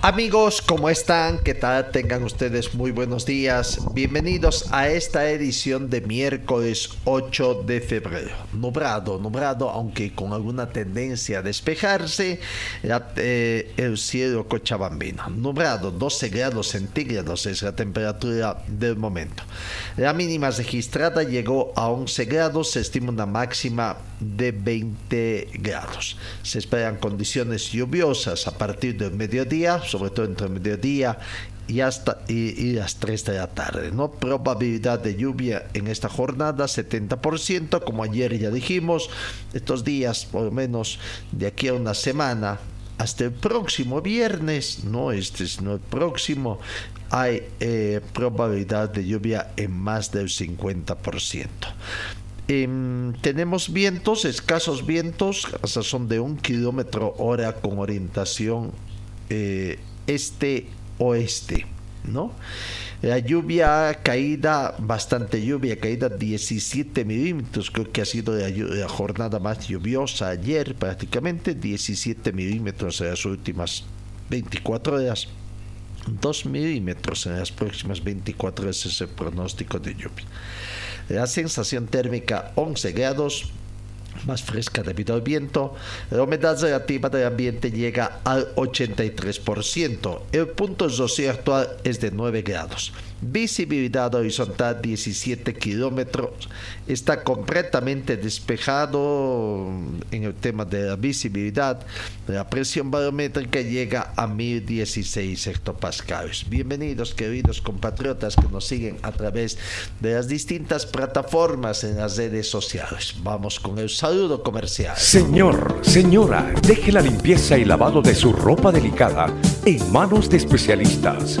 Amigos, ¿cómo están? ¿Qué tal? Tengan ustedes muy buenos días. Bienvenidos a esta edición de miércoles 8 de febrero. Nublado, nublado, aunque con alguna tendencia a despejarse, eh, el cielo cochabambino. Nublado, 12 grados centígrados es la temperatura del momento. La mínima registrada llegó a 11 grados, se estima una máxima de 20 grados. Se esperan condiciones lluviosas a partir del mediodía, sobre todo entre mediodía y hasta y, las 3 de la tarde. ¿no? Probabilidad de lluvia en esta jornada 70%, como ayer ya dijimos, estos días por lo menos de aquí a una semana hasta el próximo viernes, no este sino el próximo, hay eh, probabilidad de lluvia en más del 50%. Em, tenemos vientos, escasos vientos, sea, son de un kilómetro hora con orientación eh, este-oeste, ¿no? La lluvia caída, bastante lluvia, caída 17 milímetros, creo que ha sido la, jornada más lluviosa ayer, prácticamente 17 milímetros en las últimas 24 horas. 2 milímetros en las próximas 24 horas es pronóstico de lluvia. La sensación térmica 11 grados, más fresca debido al viento. La humedad relativa del ambiente llega al 83%. El punto de rocío actual es de 9 grados. Visibilidad horizontal 17 kilómetros. Está completamente despejado en el tema de la visibilidad. La presión barométrica llega a 1016 hectopascales. Bienvenidos, queridos compatriotas que nos siguen a través de las distintas plataformas en las redes sociales. Vamos con el saludo comercial. Señor, señora, deje la limpieza y lavado de su ropa delicada en manos de especialistas.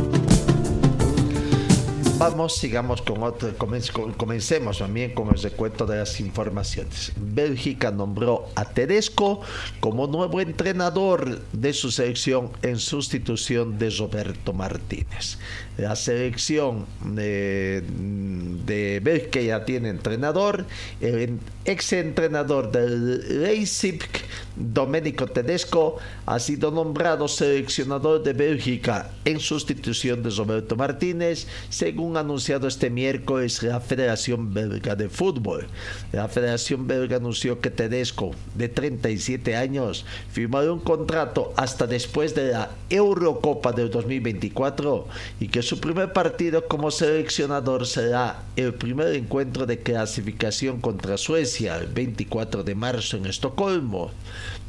Vamos, sigamos con otro, comencemos también con el recuento de las informaciones. Bélgica nombró a Tedesco como nuevo entrenador de su selección en sustitución de Roberto Martínez. La selección de, de Bélgica ya tiene entrenador, el ex entrenador del Leipzig, Domenico Tedesco, ha sido nombrado seleccionador de Bélgica en sustitución de Roberto Martínez, según anunciado este miércoles la Federación Belga de Fútbol. La Federación Belga anunció que Tedesco, de 37 años, firmará un contrato hasta después de la Eurocopa del 2024 y que su primer partido como seleccionador será el primer encuentro de clasificación contra Suecia el 24 de marzo en Estocolmo.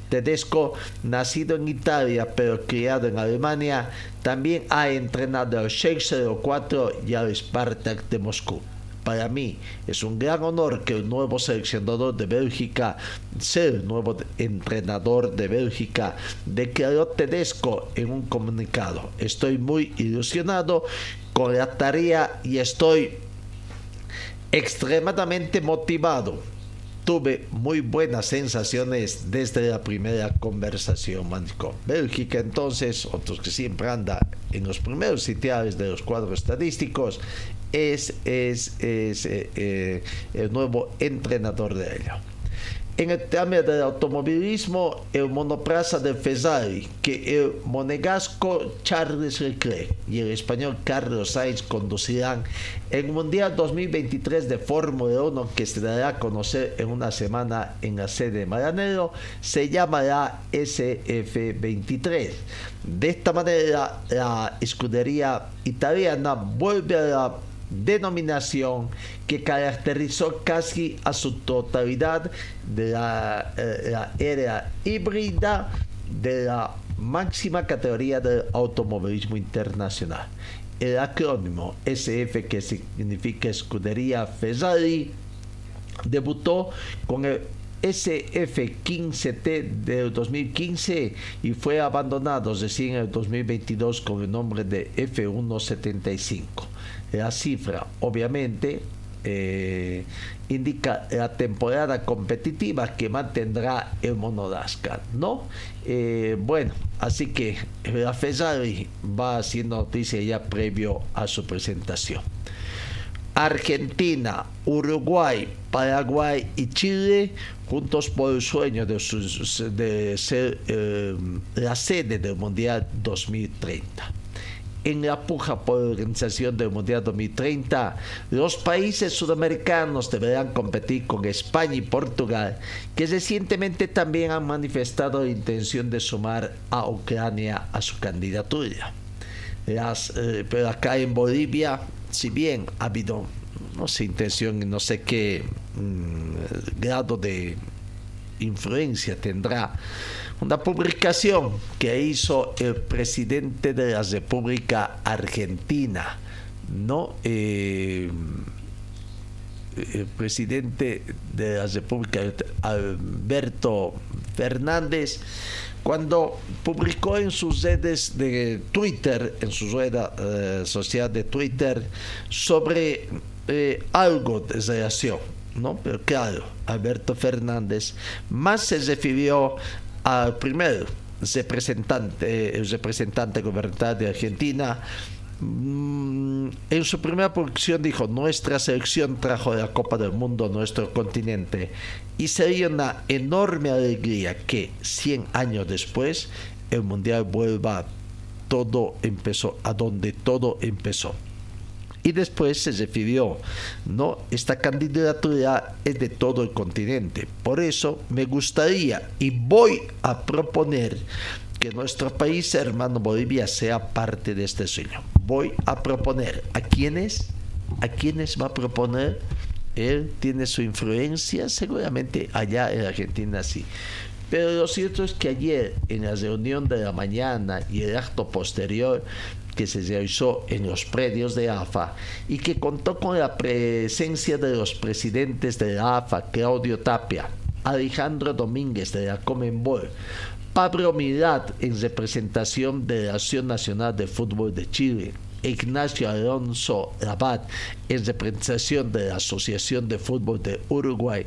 Tedesco, nacido en Italia pero criado en Alemania, también ha entrenado al Schalke 04 y al Spartak de Moscú. Para mí es un gran honor que el nuevo seleccionador de Bélgica sea el nuevo entrenador de Bélgica, declaró Tedesco en un comunicado. Estoy muy ilusionado con la tarea y estoy extremadamente motivado. Tuve muy buenas sensaciones desde la primera conversación, Manico. Bélgica, entonces, otros que siempre anda en los primeros sitiales de los cuadros estadísticos, es, es, es eh, eh, el nuevo entrenador de ello. En el tema del automovilismo, el monoplaza de Fesari, que el monegasco Charles Leclerc y el español Carlos Sainz conducirán el Mundial 2023 de Fórmula 1, que se dará a conocer en una semana en la sede de Maranero, se llamará SF23. De esta manera, la escudería italiana vuelve a la denominación que caracterizó casi a su totalidad de la, eh, era híbrida de la máxima categoría del automovilismo internacional. El acrónimo SF, que significa Escudería Ferrari, debutó con el SF15T del 2015 y fue abandonado en el 2022 con el nombre de F175. La cifra, obviamente, eh, indica la temporada competitiva que mantendrá el Monodascar, ¿no? Eh, bueno, así que la Ferrari va haciendo noticia ya previo a su presentación. Argentina, Uruguay, Paraguay y Chile, juntos por el sueño de, de ser eh, la sede del Mundial 2030 en la puja por la organización del Mundial 2030, los países sudamericanos deberán competir con España y Portugal, que recientemente también han manifestado la intención de sumar a Ucrania a su candidatura. Eh, pero acá en Bolivia, si bien ha habido, no sé, intención no sé qué mm, grado de influencia tendrá una publicación que hizo el presidente de la República Argentina, ¿no? Eh, el presidente de la República, Alberto Fernández, cuando publicó en sus redes de Twitter, en su red eh, social de Twitter, sobre eh, algo de relación, ¿no? Pero claro, Alberto Fernández más se refirió al primer representante, el representante gubernamental de Argentina, mm, en su primera producción dijo, nuestra selección trajo la Copa del Mundo a nuestro continente y sería una enorme alegría que 100 años después el Mundial vuelva todo empezó, a donde todo empezó y después se refirió, ¿no? Esta candidatura es de todo el continente. Por eso me gustaría y voy a proponer que nuestro país hermano Bolivia sea parte de este sueño. Voy a proponer a quienes, a quienes va a proponer. Él tiene su influencia, seguramente allá en Argentina sí. Pero lo cierto es que ayer, en la reunión de la mañana y el acto posterior, que se realizó en los predios de AFA y que contó con la presencia de los presidentes de AFA, Claudio Tapia, Alejandro Domínguez de la Comenbol, Pablo Mirad en representación de la Asociación Nacional de Fútbol de Chile, Ignacio Alonso Rabat en representación de la Asociación de Fútbol de Uruguay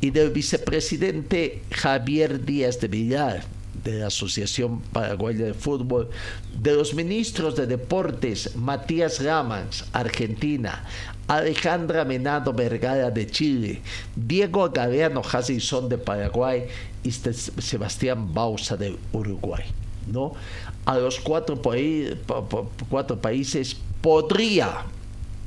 y del vicepresidente Javier Díaz de Villar de la Asociación Paraguaya de Fútbol, de los ministros de Deportes Matías Ramans, Argentina, Alejandra Menado Vergara de Chile, Diego Galeano Jazizón de Paraguay y Sebastián Bausa de Uruguay. ¿no? A los cuatro, cuatro países podría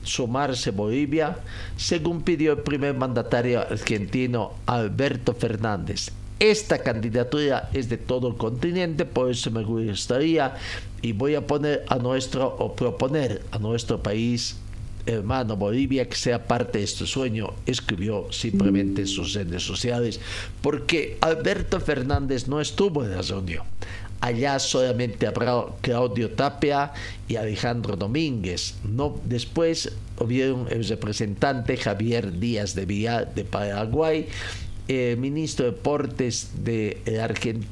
sumarse Bolivia, según pidió el primer mandatario argentino Alberto Fernández esta candidatura es de todo el continente, por eso me gustaría y voy a poner a nuestro o proponer a nuestro país hermano Bolivia que sea parte de este sueño, escribió simplemente en sus redes sociales, porque Alberto Fernández no estuvo en la reunión. Allá solamente habrá Claudio Tapia y Alejandro Domínguez. No, después hubieron el representante Javier Díaz de Villa de Paraguay eh, ministro de Deportes de Argentina,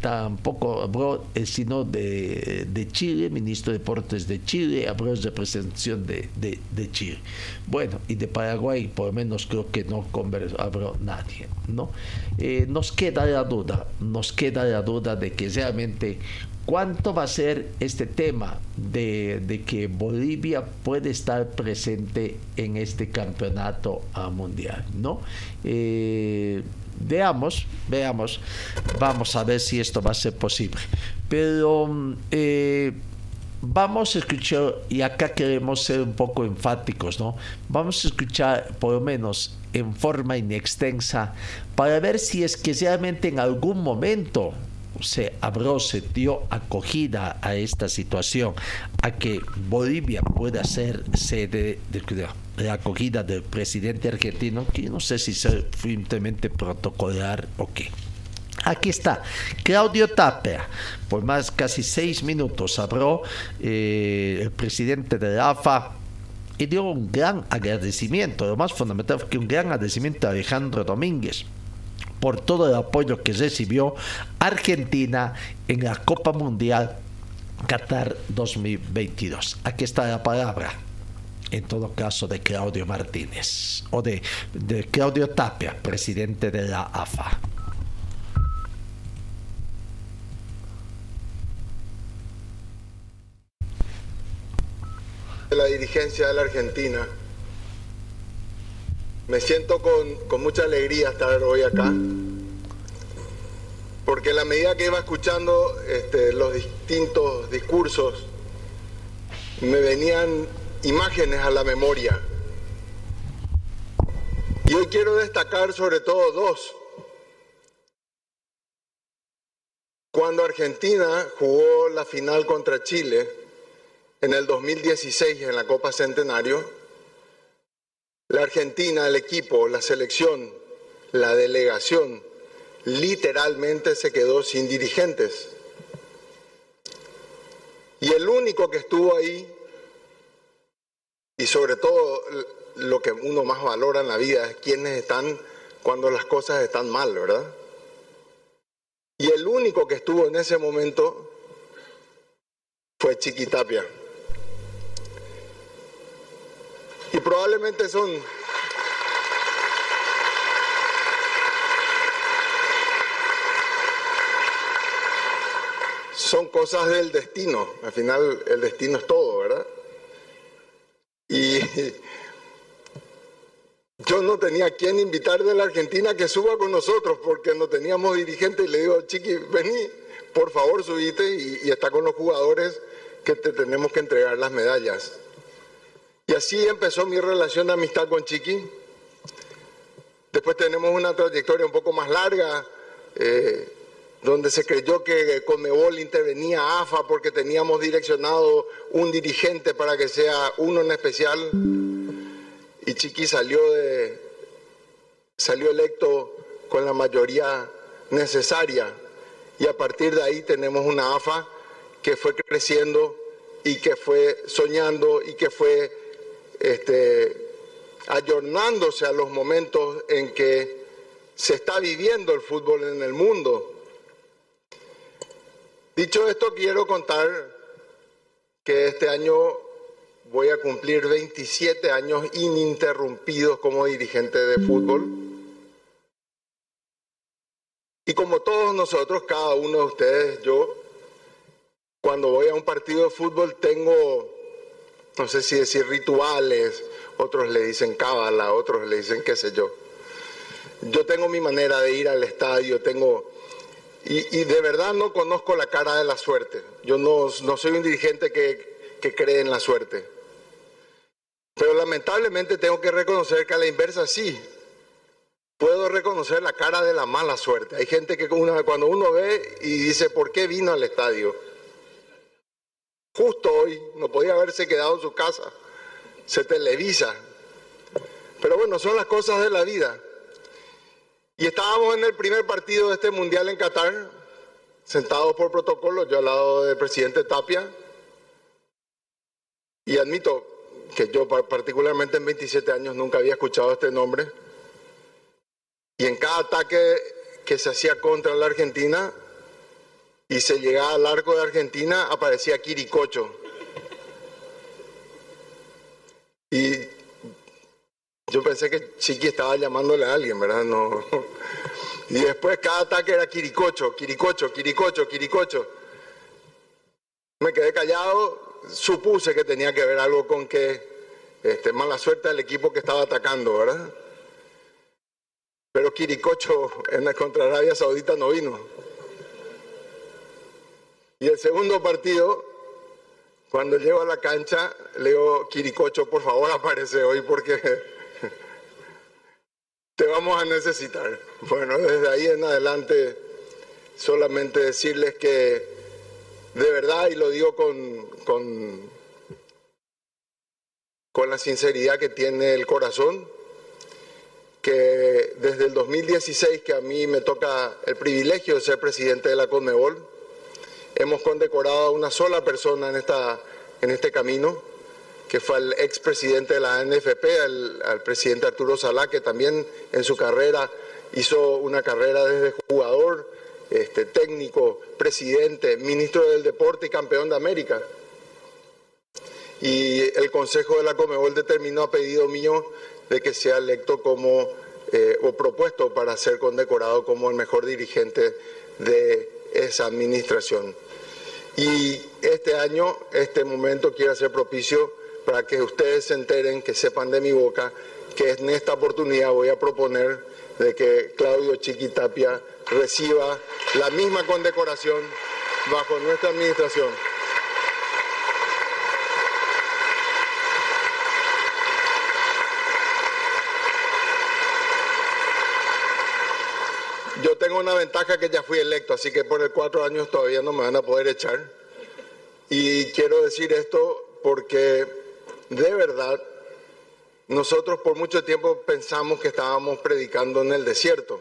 tampoco habló, eh, sino de, de, Chile, ministro de Deportes de Chile, habló de representación de, de, Chile. Bueno, y de Paraguay, por lo menos creo que no habló nadie. ¿no? Eh, nos queda la duda, nos queda la duda de que realmente ¿Cuánto va a ser este tema de, que Bolivia puede estar presente en este campeonato mundial? ¿no? Eh, veamos, veamos, vamos a ver si esto va a ser posible. Pero eh, vamos a escuchar, y acá queremos ser un poco enfáticos, ¿no? Vamos a escuchar por lo menos en forma inextensa para ver si es que realmente en algún momento se abrió, se dio acogida a esta situación, a que Bolivia pueda ser sede de, la acogida del presidente argentino, que no sé si ser simplemente protocolar o qué. Aquí está, Claudio Tapia, por más casi seis minutos habló eh, el presidente de la AFA y dio un gran agradecimiento, lo más fundamental fue que un gran agradecimiento a Alejandro Domínguez por todo el apoyo que recibió Argentina en la Copa Mundial Qatar 2022. Aquí está la palabra en todo caso de Claudio Martínez o de, de Claudio Tapia, presidente de la AFA. la dirigencia de la Argentina. Me siento con, mucha alegría estar hoy acá, porque a la medida que iba escuchando este, los distintos discursos, me venían imágenes a la memoria. Y hoy quiero destacar sobre todo dos. Cuando Argentina jugó la final contra Chile, en el 2016 en la Copa Centenario, la Argentina, el equipo, la selección, la delegación, literalmente se quedó sin dirigentes. Y el único que estuvo ahí, y sobre todo lo que uno más valora en la vida, es quienes están cuando las cosas están mal, ¿verdad? Y el único que estuvo en ese momento fue Chiquitapia. Y probablemente son... Son cosas del destino. Al final el destino es todo, ¿verdad? Y yo no tenía quien invitar de la Argentina que suba con nosotros porque no teníamos dirigente y le digo, Chiqui, vení, por favor subite y, y está con los jugadores que te tenemos que entregar las medallas. Y así empezó mi relación de amistad con Chiqui. Después tenemos una trayectoria un poco más larga, eh, donde se creyó que Conmebol intervenía AFA porque teníamos direccionado un dirigente para que sea uno en especial. Y Chiqui salió, de, salió electo con la mayoría necesaria. Y a partir de ahí tenemos una AFA que fue creciendo y que fue soñando y que fue este, ayornándose a los momentos en que se está viviendo el fútbol en el mundo. Dicho esto, quiero contar que este año voy a cumplir 27 años ininterrumpidos como dirigente de fútbol. Y como todos nosotros, cada uno de ustedes, yo, cuando voy a un partido de fútbol tengo no sé si decir rituales, otros le dicen cábala, otros le dicen qué sé yo. Yo tengo mi manera de ir al estadio, tengo... Y, de verdad no conozco la cara de la suerte. Yo no, soy un dirigente que, que cree en la suerte. Pero lamentablemente tengo que reconocer que a la inversa sí. Puedo reconocer la cara de la mala suerte. Hay gente que cuando uno ve y dice, ¿por qué vino al estadio? Justo hoy no podía haberse quedado en su casa. Se televisa. Pero bueno, son las cosas de la vida. Y estábamos en el primer partido de este mundial en Qatar, sentados por protocolo, yo al lado del presidente Tapia. Y admito que yo particularmente en 27 años nunca había escuchado este nombre. Y en cada ataque que se hacía contra la Argentina, y se llegaba al arco de Argentina, aparecía Quiricocho. Y yo pensé que Chiqui estaba llamándole a alguien, ¿verdad? No. Y después cada ataque era Quiricocho, Quiricocho, Quiricocho, Quiricocho. Me quedé callado, supuse que tenía que ver algo con que este, mala suerte del equipo que estaba atacando, ¿verdad? Pero Quiricocho en la contra Arabia Saudita no vino. Y el segundo partido, cuando llego a la cancha, leo Quiricocho, por favor aparece hoy porque te vamos a necesitar. Bueno, desde ahí en adelante, solamente decirles que de verdad, y lo digo con, con, con la sinceridad que tiene el corazón, que desde el 2016, que a mí me toca el privilegio de ser presidente de la Conmebol, hemos condecorado a una sola persona en, esta, en este camino, que fue el expresidente de la NFP, al, presidente Arturo Salá, que también en su carrera hizo una carrera desde jugador, este, técnico, presidente, ministro del Deporte y campeón de América. Y el Consejo de la Comebol determinó a pedido mío de que sea electo como eh, o propuesto para ser condecorado como el mejor dirigente de esa administración. Y este año, este momento quiero ser propicio para que ustedes se enteren, que sepan de mi boca, que en esta oportunidad voy a proponer de que Claudio Chiquitapia reciba la misma condecoración bajo nuestra administración. Yo tengo una ventaja que ya fui electo, así que por el cuatro años todavía no me van a poder echar. Y quiero decir esto porque de verdad nosotros por mucho tiempo pensamos que estábamos predicando en el desierto.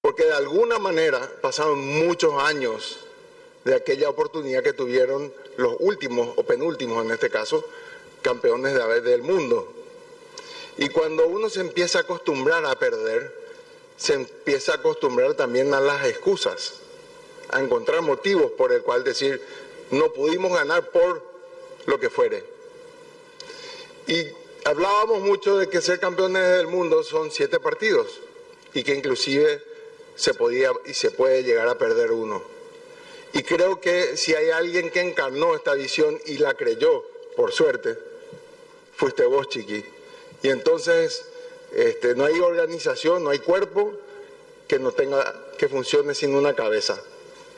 Porque de alguna manera pasaron muchos años de aquella oportunidad que tuvieron los últimos o penúltimos en este caso campeones de del mundo. Y cuando uno se empieza a acostumbrar a perder, se empieza a acostumbrar también a las excusas, a encontrar motivos por el cual decir, no pudimos ganar por lo que fuere. Y hablábamos mucho de que ser campeones del mundo son siete partidos y que inclusive se podía y se puede llegar a perder uno. Y creo que si hay alguien que encarnó esta visión y la creyó, por suerte, fuiste vos, Chiqui. Y entonces este, no hay organización, no hay cuerpo que no tenga, que funcione sin una cabeza.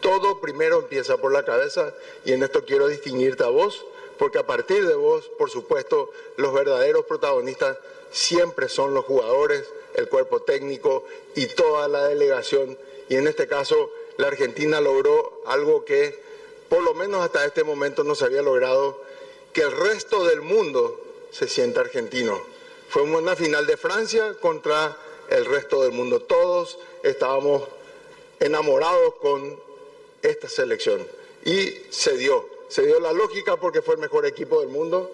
Todo primero empieza por la cabeza y en esto quiero distinguirte a vos, porque a partir de vos, por supuesto, los verdaderos protagonistas siempre son los jugadores, el cuerpo técnico y toda la delegación. Y en este caso, la Argentina logró algo que por lo menos hasta este momento no se había logrado, que el resto del mundo se sienta argentino. Fue una final de Francia contra el resto del mundo. Todos estábamos enamorados con esta selección y se dio. Se dio la lógica porque fue el mejor equipo del mundo,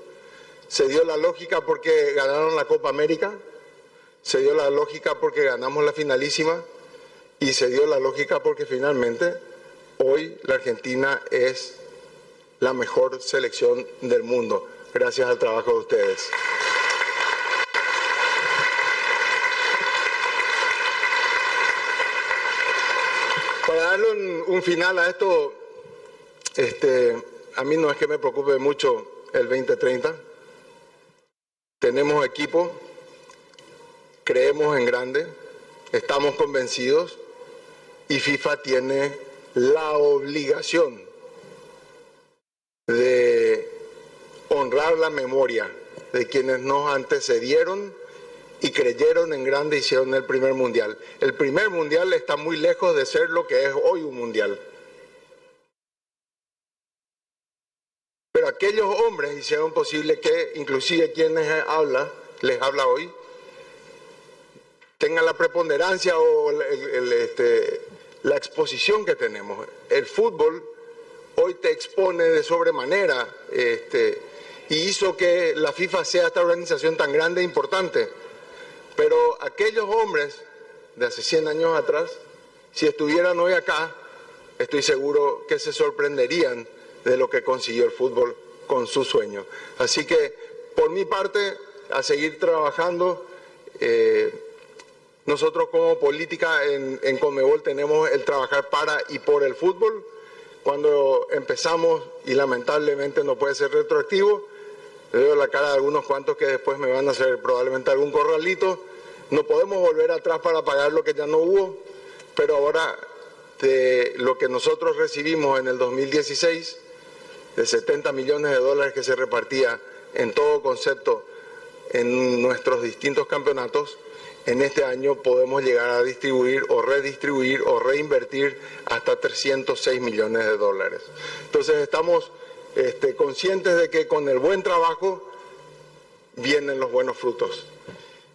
se dio la lógica porque ganaron la Copa América, se dio la lógica porque ganamos la finalísima y se dio la lógica porque finalmente hoy la Argentina es la mejor selección del mundo, gracias al trabajo de ustedes. Un, final a esto, este, a mí no es que me preocupe mucho el 2030. Tenemos equipo, creemos en grande, estamos convencidos y FIFA tiene la obligación de honrar la memoria de quienes nos antecedieron y creyeron en grande hicieron el primer mundial. El primer mundial está muy lejos de ser lo que es hoy un mundial. Pero aquellos hombres hicieron posible que inclusive quienes habla, les habla hoy, tengan la preponderancia o este, la exposición que tenemos. El fútbol hoy te expone de sobremanera este, y hizo que la FIFA sea esta organización tan grande e importante. Pero aquellos hombres de hace 100 años atrás, si estuvieran hoy acá, estoy seguro que se sorprenderían de lo que consiguió el fútbol con su sueño. Así que, por mi parte, a seguir trabajando. Eh, nosotros como política en, en Conmebol tenemos el trabajar para y por el fútbol. Cuando empezamos, y lamentablemente no puede ser retroactivo, le veo la cara de algunos cuantos que después me van a hacer probablemente algún corralito. No podemos volver atrás para pagar lo que ya no hubo, pero ahora de lo que nosotros recibimos en el 2016, de 70 millones de dólares que se repartía en todo concepto en nuestros distintos campeonatos, en este año podemos llegar a distribuir o redistribuir o reinvertir hasta 306 millones de dólares. Entonces estamos este, conscientes de que con el buen trabajo vienen los buenos frutos.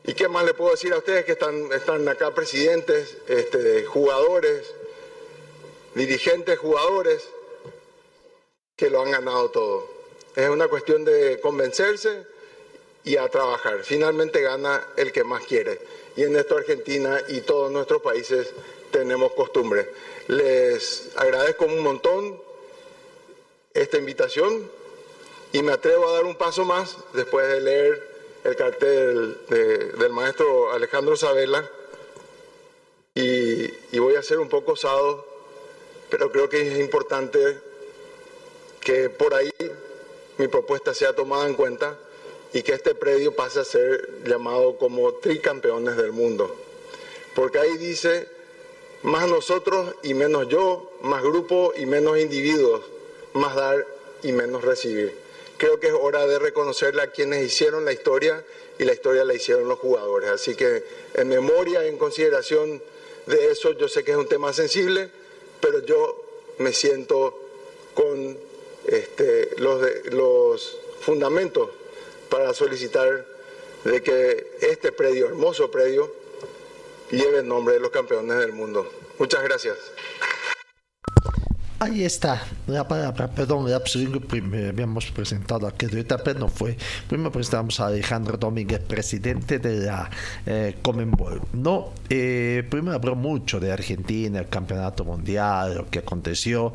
¿Y qué más le puedo decir a ustedes que están, están acá presidentes, este, jugadores, dirigentes, jugadores, que lo han ganado todo? Es una cuestión de convencerse y a trabajar. Finalmente gana el que más quiere. Y en esto Argentina y todos nuestros países tenemos costumbre. Les agradezco un montón esta invitación y me atrevo a dar un paso más después de leer el cartel del maestro Alejandro Sabela y, voy a ser un poco osado, pero creo que es importante que por ahí mi propuesta sea tomada en cuenta y que este predio pase a ser llamado como tricampeones del mundo. Porque ahí dice, más nosotros y menos yo, más grupo y menos individuos, más dar y menos recibir creo que es hora de reconocerle a quienes hicieron la historia y la historia la hicieron los jugadores. Así que en memoria, en consideración de eso, yo sé que es un tema sensible, pero yo me siento con este, los, los fundamentos para solicitar de que este predio, hermoso predio, lleve el nombre de los campeones del mundo. Muchas gracias. Ahí está la palabra, perdón, la que habíamos presentado aquí pero no fue. Primero presentamos a Alejandro Domínguez, presidente de la eh, Comenbol. No, eh, primero habló mucho de Argentina, el campeonato mundial, lo que aconteció,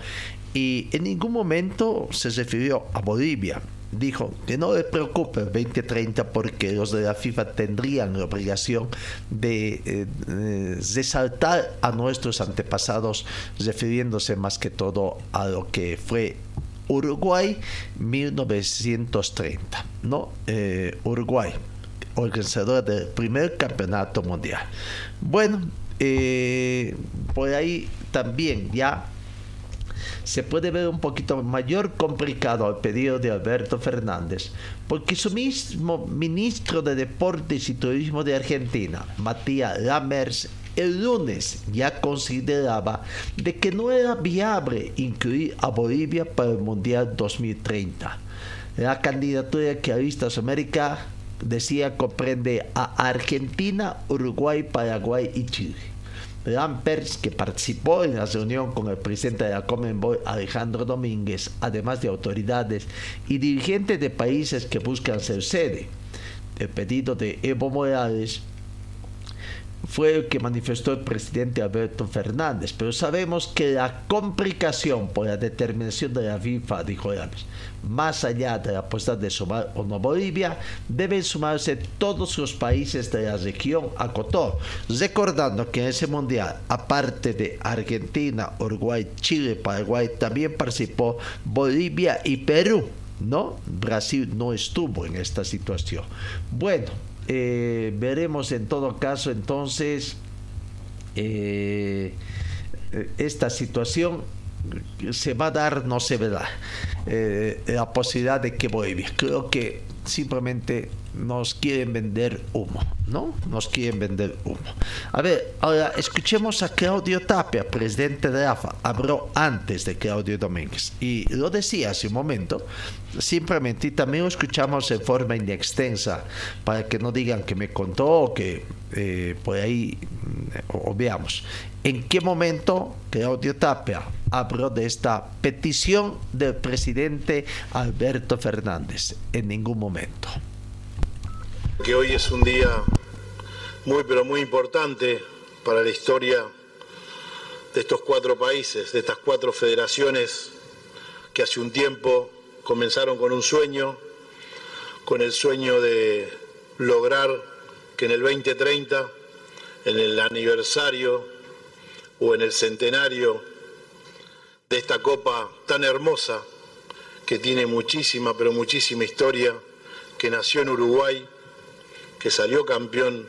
y en ningún momento se refirió a Bolivia dijo que no le preocupe el 2030 porque los de la FIFA tendrían la obligación de eh, resaltar a nuestros antepasados refiriéndose más que todo a lo que fue Uruguay 1930, ¿no? Eh, Uruguay, organizador del primer campeonato mundial. Bueno, eh, por ahí también ya se puede ver un poquito mayor complicado al pedido de Alberto Fernández, porque su mismo ministro de Deportes y Turismo de Argentina, Matías Lamers, el lunes ya consideraba de que no era viable incluir a Bolivia para el Mundial 2030. La candidatura que Aristas América decía comprende a Argentina, Uruguay, Paraguay y Chile. Lampers, que participó en la reunión con el presidente de la Comenbol, Alejandro Domínguez, además de autoridades y dirigentes de países que buscan ser sede. El pedido de Evo Morales fue el que manifestó el presidente Alberto Fernández, pero sabemos que la complicación por la determinación de la FIFA, dijo Ramos, más allá de la apuesta de sumar o no Bolivia, deben sumarse todos los países de la región, acotó, recordando que en ese mundial, aparte de Argentina, Uruguay, Chile, Paraguay, también participó Bolivia y Perú. ¿no? Brasil no estuvo en esta situación. Bueno, eh, veremos en todo caso entonces eh, esta situación se va a dar, no se verá eh, la posibilidad de que Bolivia. Creo que simplemente nos quieren vender humo, ¿no? Nos quieren vender humo. A ver, ahora escuchemos a Claudio Tapia, presidente de AFA. Habló antes de Claudio Domínguez y lo decía hace un momento, simplemente, y también lo escuchamos en forma inextensa, para que no digan que me contó o que eh, por ahí, o, veamos, en qué momento Claudio Tapia habló de esta petición del presidente Alberto Fernández. En ningún momento que hoy es un día muy pero muy importante para la historia de estos cuatro países, de estas cuatro federaciones que hace un tiempo comenzaron con un sueño, con el sueño de lograr que en el 2030, en el aniversario o en el centenario de esta copa tan hermosa, que tiene muchísima, pero muchísima historia, que nació en Uruguay, que salió campeón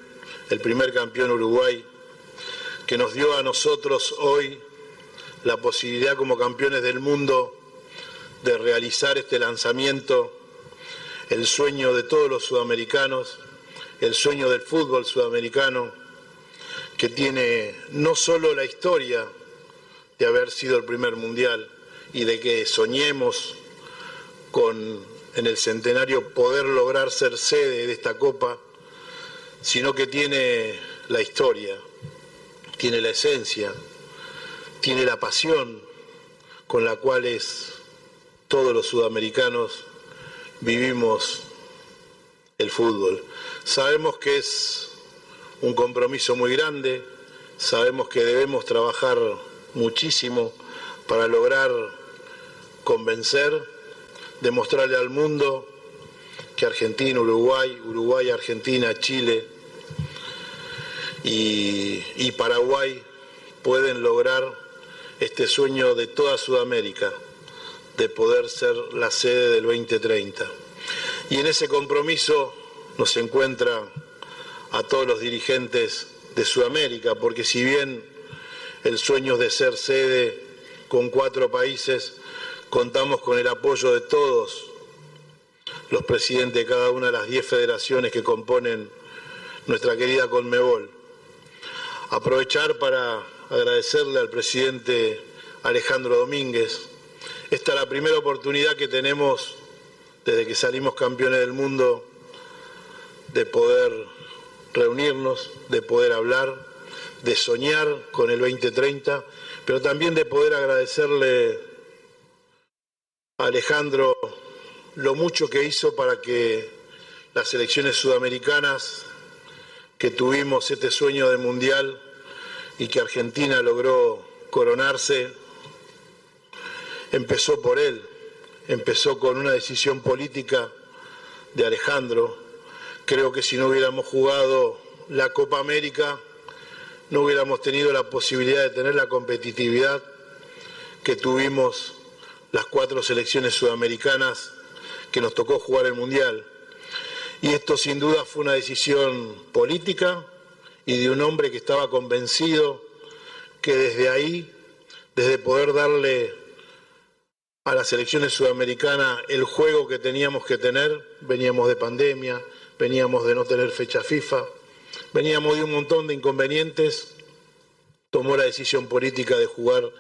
el primer campeón Uruguay, que nos dio a nosotros hoy la posibilidad como campeones del mundo de realizar este lanzamiento, el sueño de todos los sudamericanos, el sueño del fútbol sudamericano, que tiene no solo la historia de haber sido el primer mundial y de que soñemos con en el centenario poder lograr ser sede de esta copa, sino que tiene la historia, tiene la esencia, tiene la pasión con la cual todos los sudamericanos vivimos el fútbol. Sabemos que es un compromiso muy grande, sabemos que debemos trabajar muchísimo para lograr convencer, demostrarle al mundo que Argentina, Uruguay, Uruguay, Argentina, Chile y, Paraguay pueden lograr este sueño de toda Sudamérica de poder ser la sede del 2030. Y en ese compromiso nos encuentra a todos los dirigentes de Sudamérica, porque si bien el sueño de ser sede con cuatro países, contamos con el apoyo de todos los presidentes de cada una de las diez federaciones que componen nuestra querida Conmebol. Aprovechar para agradecerle al presidente Alejandro Domínguez. Esta es la primera oportunidad que tenemos desde que salimos campeones del mundo de poder reunirnos, de poder hablar, de soñar con el 2030, pero también de poder agradecerle a Alejandro lo mucho que hizo para que las elecciones sudamericanas que tuvimos este sueño de mundial y que Argentina logró coronarse, empezó por él, empezó con una decisión política de Alejandro. Creo que si no hubiéramos jugado la Copa América, no hubiéramos tenido la posibilidad de tener la competitividad que tuvimos las cuatro selecciones sudamericanas que nos tocó jugar el Mundial. Y esto sin duda fue una decisión política, y de un hombre que estaba convencido que desde ahí, desde poder darle a las elecciones sudamericanas el juego que teníamos que tener, veníamos de pandemia, veníamos de no tener fecha FIFA, veníamos de un montón de inconvenientes, tomó la decisión política de jugar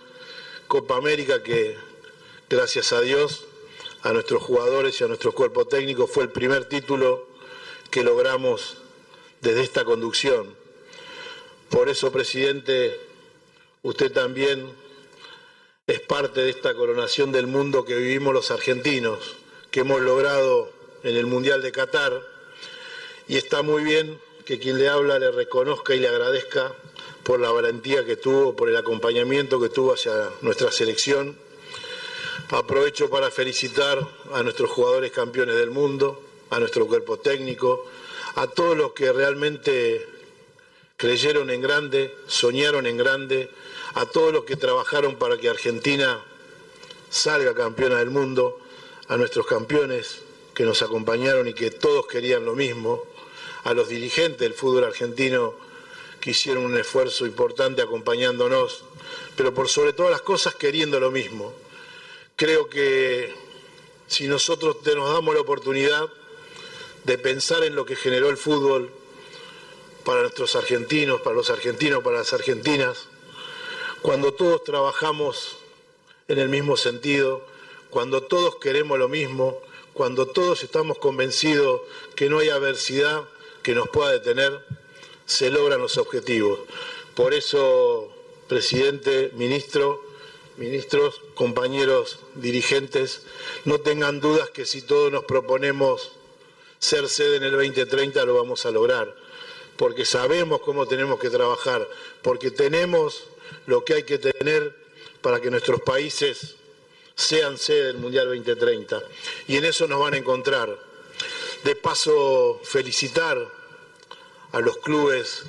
Copa América que gracias a Dios, a nuestros jugadores y a nuestro cuerpo técnico fue el primer título que logramos desde esta conducción. Por eso, presidente, usted también es parte de esta coronación del mundo que vivimos los argentinos, que hemos logrado en el Mundial de Qatar. Y está muy bien que quien le habla le reconozca y le agradezca por la valentía que tuvo, por el acompañamiento que tuvo hacia nuestra selección. Aprovecho para felicitar a nuestros jugadores campeones del mundo, a nuestro cuerpo técnico, a todos los que realmente creyeron en grande, soñaron en grande, a todos los que trabajaron para que Argentina salga campeona del mundo, a nuestros campeones que nos acompañaron y que todos querían lo mismo, a los dirigentes del fútbol argentino que hicieron un esfuerzo importante acompañándonos, pero por sobre todas las cosas queriendo lo mismo. Creo que si nosotros nos damos la oportunidad de pensar en lo que generó el fútbol, para nuestros argentinos, para los argentinos, para las argentinas, cuando todos trabajamos en el mismo sentido, cuando todos queremos lo mismo, cuando todos estamos convencidos que no hay adversidad que nos pueda detener, se logran los objetivos. Por eso, presidente, ministro, ministros, compañeros dirigentes, no tengan dudas que si todos nos proponemos ser sede en el 2030 lo vamos a lograr porque sabemos cómo tenemos que trabajar, porque tenemos lo que hay que tener para que nuestros países sean sede del Mundial 2030. Y en eso nos van a encontrar. De paso, felicitar a los clubes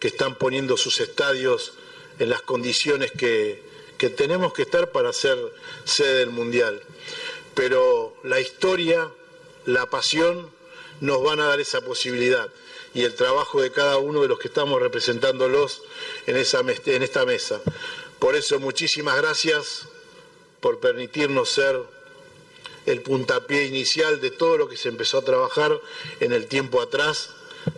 que están poniendo sus estadios en las condiciones que, que tenemos que estar para ser sede del Mundial. Pero la historia, la pasión, nos van a dar esa posibilidad y el trabajo de cada uno de los que estamos representándolos en, esa, en esta mesa. Por eso muchísimas gracias por permitirnos ser el puntapié inicial de todo lo que se empezó a trabajar en el tiempo atrás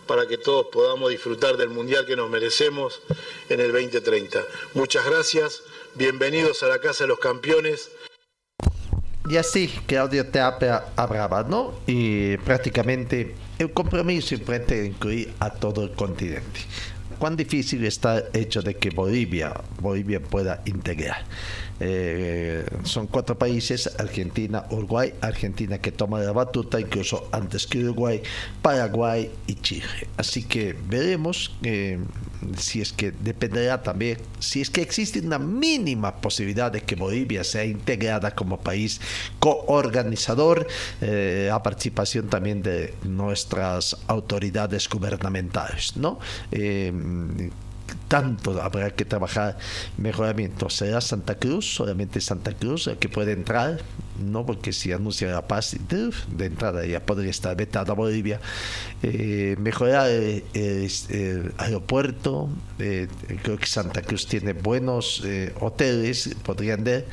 para que todos podamos disfrutar del Mundial que nos merecemos en el 2030. Muchas gracias, bienvenidos a la Casa de los Campeones. Y así Claudio Tapia hablaba, ¿no? Y prácticamente el compromiso enfrente de incluir a todo el continente. Cuán difícil está el hecho de que Bolivia, Bolivia pueda integrar. Eh, son cuatro países, Argentina, Uruguay, Argentina que toma la batuta, incluso antes que Uruguay, Paraguay y Chile. Así que veremos eh, si es que dependerá también, si es que existe una mínima posibilidad de que Bolivia sea integrada como país coorganizador, eh, a participación también de nuestras autoridades gubernamentales, ¿no? Tanto habrá que trabajar mejoramiento. ¿Será Santa Cruz? Solamente Santa Cruz el que puede entrar, no porque si anuncia la paz de entrada ya podría estar vetada Bolivia. Eh, mejorar el, aeropuerto, eh, creo que Santa Cruz tiene buenos eh, hoteles, podrían ser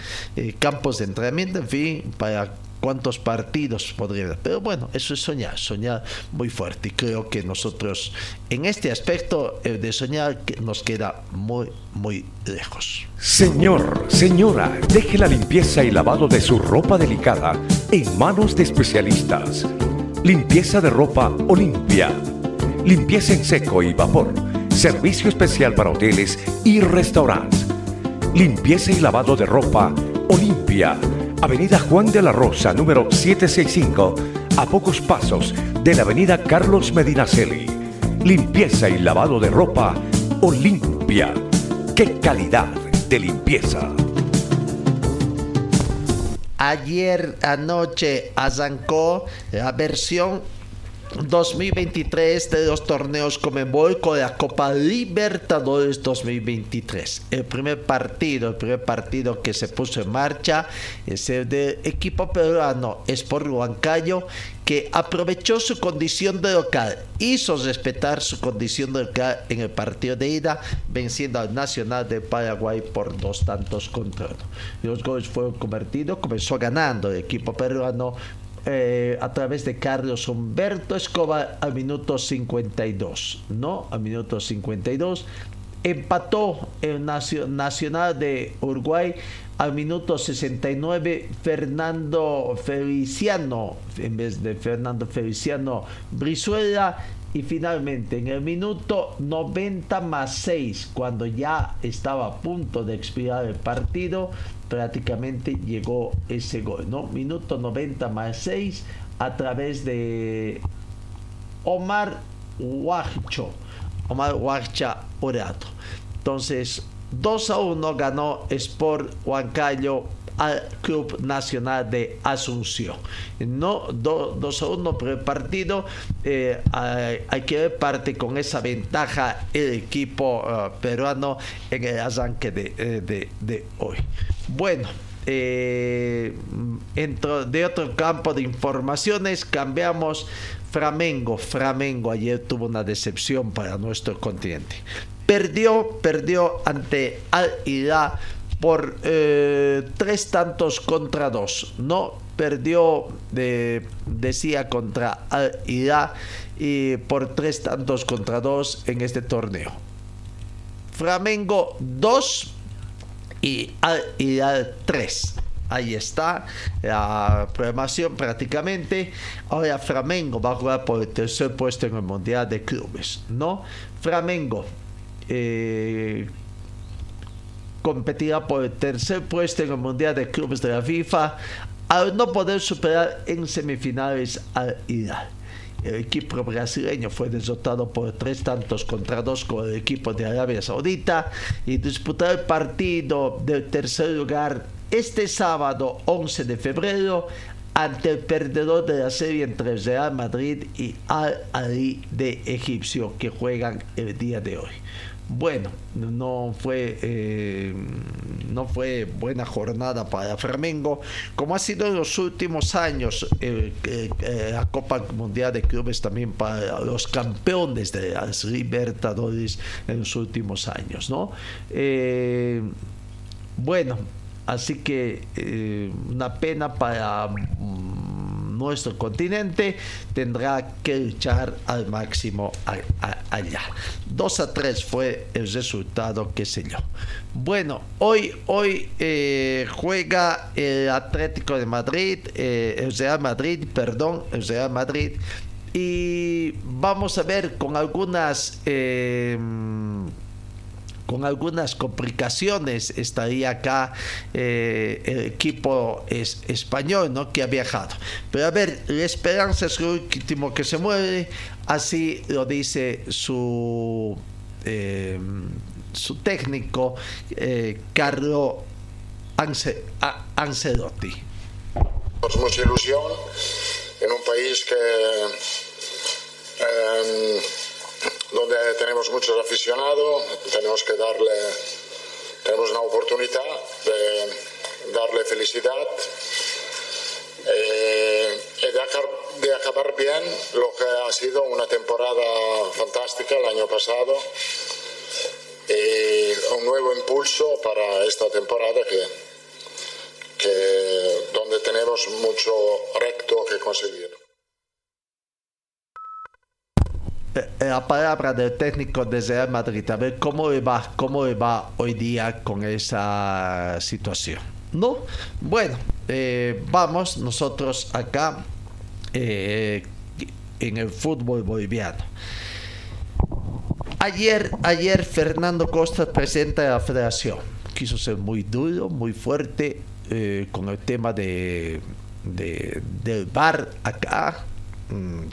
campos de entrenamiento, en fin, para cuántos partidos podría haber. Pero bueno, eso es soñar, soñar muy fuerte. Y creo que nosotros, en este aspecto de soñar, nos queda muy, muy lejos. Señor, señora, deje la limpieza y lavado de su ropa delicada en manos de especialistas. Limpieza de ropa Olimpia. Limpieza en seco y vapor. Servicio especial para hoteles y restaurantes. Limpieza y lavado de ropa Olimpia Avenida Juan de la Rosa, número 765, a pocos pasos de la Avenida Carlos Medinaceli. Limpieza y lavado de ropa Olimpia. ¡Qué calidad de limpieza! Ayer anoche arrancó la versión 2023 de los torneos Comembol con la Copa Libertadores 2023. El primer partido, el primer partido que se puso en marcha es el del equipo peruano Sport Huancayo que aprovechó su condición de local, hizo respetar su condición de local en el partido de ida, venciendo al Nacional de Paraguay por dos tantos contra uno. Los goles fueron convertidos, comenzó ganando el equipo peruano eh, a través de Carlos Humberto Escobar al minuto 52, ¿no? Al minuto 52. Empató el Nacional de Uruguay al minuto 69 Fernando Feliciano, en vez de Fernando Feliciano Brizuela. Y finalmente, en el minuto 90 más 6, cuando ya estaba a punto de expirar el partido, prácticamente llegó ese gol, ¿no? Minuto 90 más 6 a través de Omar Huacho, Omar Huacha Orato. Entonces, 2 a 1 ganó Sport Huancayo al Club Nacional de Asunción. No 2 a 1 por el partido. Eh, hay, que ver parte con esa ventaja el equipo eh, peruano en el arranque de, eh, de hoy. Bueno. Eh, de otro campo de informaciones cambiamos Flamengo. Flamengo ayer tuvo una decepción para nuestro continente. Perdió, perdió ante Al Hilal por eh, tres tantos contra dos. No perdió, de, decía, contra Al Hilal y por tres tantos contra dos en este torneo. Flamengo 2 y Al Hilal 3. Ahí está la programación prácticamente. Ahora Flamengo va a jugar por el tercer puesto en el Mundial de Clubes, ¿no? Flamengo eh, competirá por el tercer puesto en el Mundial de Clubes de la FIFA al no poder superar en semifinales al Hilal. El equipo brasileño fue derrotado por tres tantos contra dos con el equipo de Arabia Saudita y disputará el partido del tercer lugar este sábado 11 de febrero ante el perdedor de la serie entre Real Madrid y Al Ali de Egipcio que juegan el día de hoy. Bueno, no fue, eh, no fue buena jornada para Flamengo, como ha sido en los últimos años eh, eh, la Copa Mundial de Clubes también para los campeones de las Libertadores en los últimos años, ¿no? bueno, así que una pena para nuestro continente tendrá que luchar al máximo allá. 2 a 3 fue el resultado, qué sé yo. Bueno, hoy, hoy eh, juega el Atlético de Madrid, eh, el Real Madrid, perdón, el Real Madrid. Y vamos a ver con algunas... Eh, con algunas complicaciones estaría acá eh, el equipo es, español ¿no? que ha viajado. Pero a ver, la esperanza es lo último que se mueve, así lo dice su, eh, su técnico eh, Carlo Ancelotti. Pues mucha ilusión en un país que donde tenemos muchos aficionados, tenemos que darle, tenemos una oportunidad de darle felicidad eh, y de, acabar bien lo que ha sido una temporada fantástica el año pasado y un nuevo impulso para esta temporada que donde tenemos mucho recto que conseguir. Eh, la palabra del técnico de Real Madrid, a ver cómo le va, cómo va hoy día con esa situación. ¿No? Bueno, eh, vamos nosotros acá eh, en el fútbol boliviano. Ayer, ayer Fernando Costa, presidente de la federación, quiso ser muy duro, muy fuerte con el tema de, de, del bar acá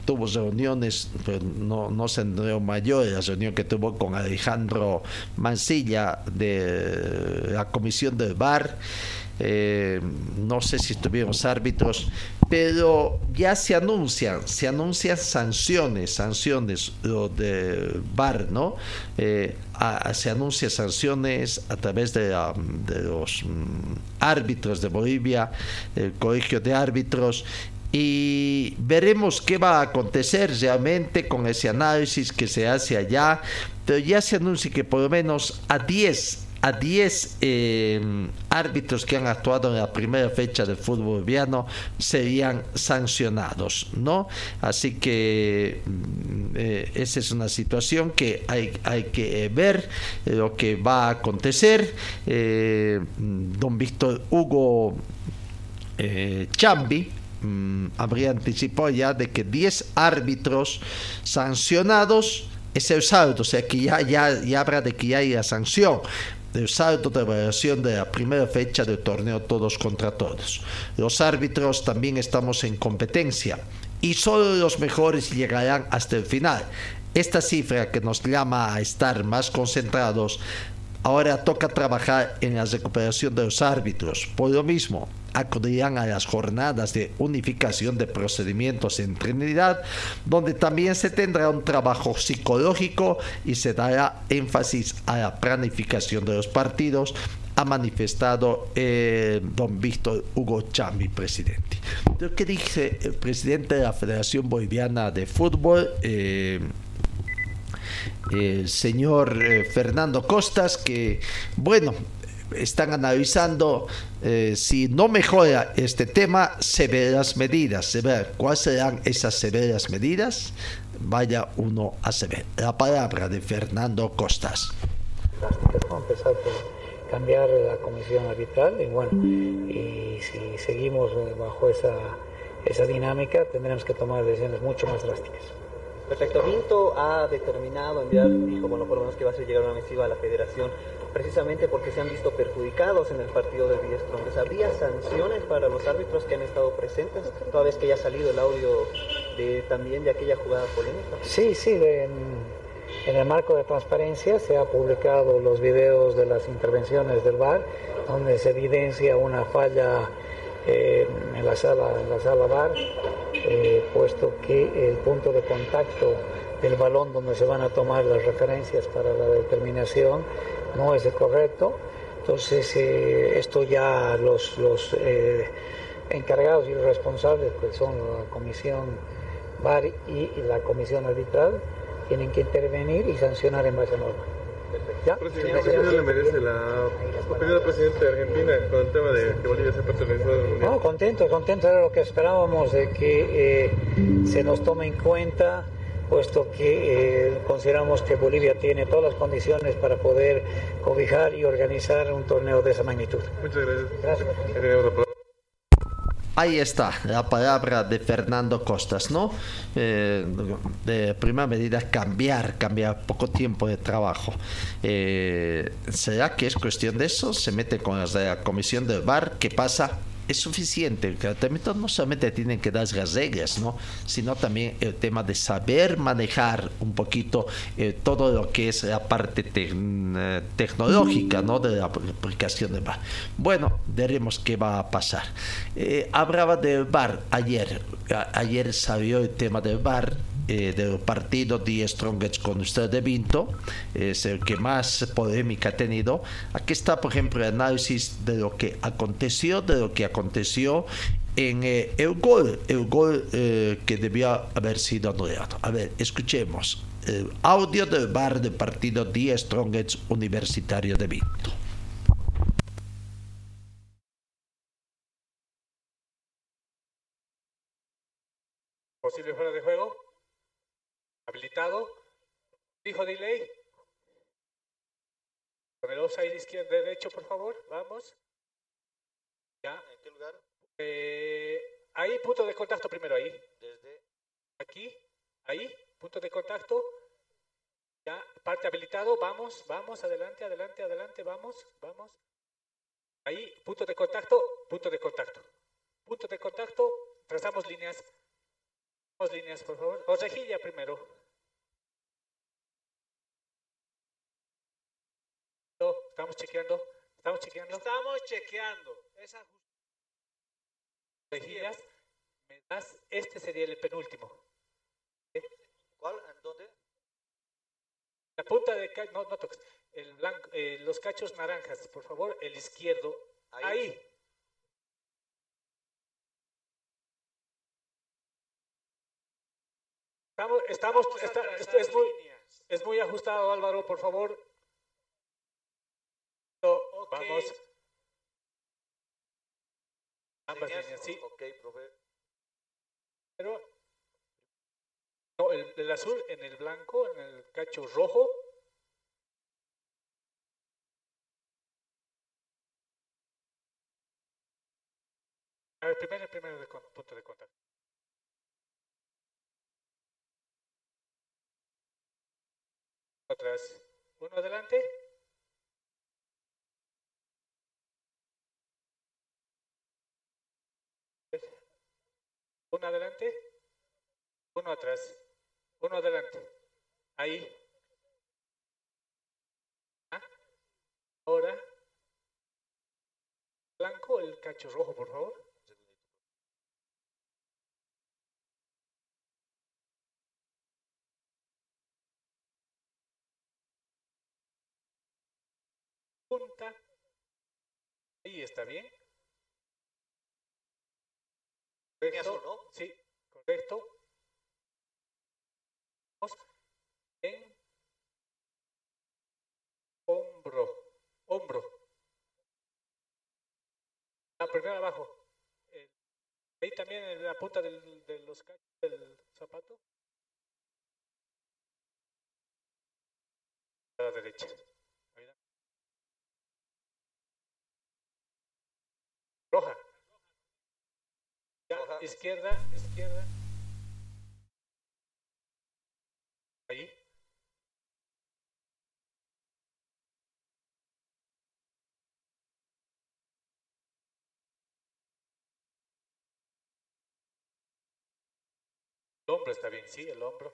tuvo reuniones, pero no, no se entendió mayor la reunión que tuvo con Alejandro Mancilla de la comisión del VAR. Eh, no sé si estuvimos árbitros, pero ya se anuncian, se anuncian sanciones, sanciones lo de VAR, ¿no? Eh, se anuncian sanciones a través de, de los mm, árbitros de Bolivia, el colegio de árbitros, y veremos qué va a acontecer realmente con ese análisis que se hace allá, pero ya se anuncia que por lo menos a 10 a 10 em, árbitros que han actuado en la primera fecha del fútbol boliviano serían sancionados, ¿no? Así que mm, eh, esa es una situación que hay, hay que ver lo que va a acontecer. Eh, don Víctor Hugo eh, Chambi, Mm, habría anticipado ya de que 10 árbitros sancionados es el saldo, o sea que ya, ya, ya habrá de que ya haya sanción del saldo de evaluación de la primera fecha del torneo todos contra todos. Los árbitros también estamos en competencia y solo los mejores llegarán hasta el final. Esta cifra que nos llama a estar más concentrados, ahora toca trabajar en la recuperación de los árbitros. Por lo mismo, acudirán a las jornadas de unificación de procedimientos en Trinidad, donde también se tendrá un trabajo psicológico y se dará énfasis a la planificación de los partidos, ha manifestado eh, don Víctor Hugo Chami, presidente. Lo que dice el presidente de la Federación Boliviana de Fútbol, eh, el señor eh, Fernando Costas, que, bueno, están analizando eh, si no mejora este tema, severas medidas. Ver cuáles serán esas severas medidas. Vaya uno a saber. La palabra de Fernando Costas. empezar por cambiar la comisión arbitral y bueno, y si seguimos bajo esa, esa dinámica tendremos que tomar decisiones mucho más drásticas. Perfecto. Vinto ha determinado enviar, dijo, bueno, por lo menos que va a ser llegar una misiva a la federación precisamente porque se han visto perjudicados en el partido de Entonces, ¿Habría sanciones para los árbitros que han estado presentes, toda vez que ya salido el audio de, también de aquella jugada polémica? Sí, sí, en, el marco de transparencia se ha publicado los videos de las intervenciones del VAR, donde se evidencia una falla eh, en, la sala, en la sala VAR, eh, puesto que el punto de contacto del balón donde se van a tomar las referencias para la determinación no es el correcto. Entonces, eh, esto ya los, los encargados y responsables, que son la comisión VAR y, la comisión arbitral, tienen que intervenir y sancionar en base a normas. ¿Ya? Presidente, ¿qué le merece la opinión del presidente de Argentina con el tema de que Bolivia sea parte del No, contento, contento era lo que esperábamos de que eh, se nos tome en cuenta puesto que eh, consideramos que Bolivia tiene todas las condiciones para poder cobijar y organizar un torneo de esa magnitud. Muchas gracias. Ahí está la palabra de Fernando Costas, ¿no? Eh, de primera medida, cambiar, cambiar poco tiempo de trabajo. Eh, ¿Será que es cuestión de eso? Se mete con la comisión del VAR, ¿qué pasa? Es suficiente. El tratamiento no solamente tienen que dar las reglas, ¿no? sino también el tema de saber manejar un poquito eh, todo lo que es la parte eh, tecnológica ¿no? de la aplicación de VAR. Bueno, veremos qué va a pasar. Eh, hablaba del VAR ayer. ayer salió el tema del VAR eh, del partido The Strongest con usted de Vinto, es el que más polémica ha tenido. Aquí está, por ejemplo, el análisis de lo que aconteció, de lo que aconteció en eh, el gol, el gol eh, que debía haber sido anulado. A ver, escuchemos el audio del bar del partido The Strongest Universitario de Vinto. Posible fuera de juego. Habilitado. Dijo delay. Con el offside izquierdo derecho, por favor. Vamos. Ya. ¿En qué lugar? Eh, ahí, punto de contacto primero, ahí. Desde. Aquí. Ahí. Punto de contacto. Ya. Parte habilitado. Vamos, vamos. Adelante, adelante, adelante. Vamos, vamos. Ahí. Punto de contacto. Punto de contacto. Punto de contacto. Trazamos líneas. Trazamos líneas, por favor. O rejilla primero. Estamos chequeando. Estamos chequeando. Estamos chequeando. Esa Mejillas, me das, este sería el penúltimo. ¿Cuál? ¿En dónde? La punta de no, no toques. El blanco, eh, los cachos naranjas, por favor, el izquierdo. Ahí. Estamos, estamos, está, es, muy, es muy ajustado, Álvaro, por favor. Vamos. Ambas líneas, sí. Ok, profe. Pero, no, el, el azul en el blanco, en el cacho rojo. A ver, primero, el primero de punto de contacto. Atrás. Uno adelante. Uno adelante, uno atrás, uno adelante. Ahí. ¿Ah? Ahora. Blanco, el cacho rojo, por favor. Punta. Ahí está bien. Correcto. ¿no? Sí, correcto. En hombro, hombro. La primera abajo. Eh, ahí también en la punta del, de los cachos del zapato. A la derecha. Roja izquierda, izquierda. Ahí. El hombro está bien, sí, el hombro.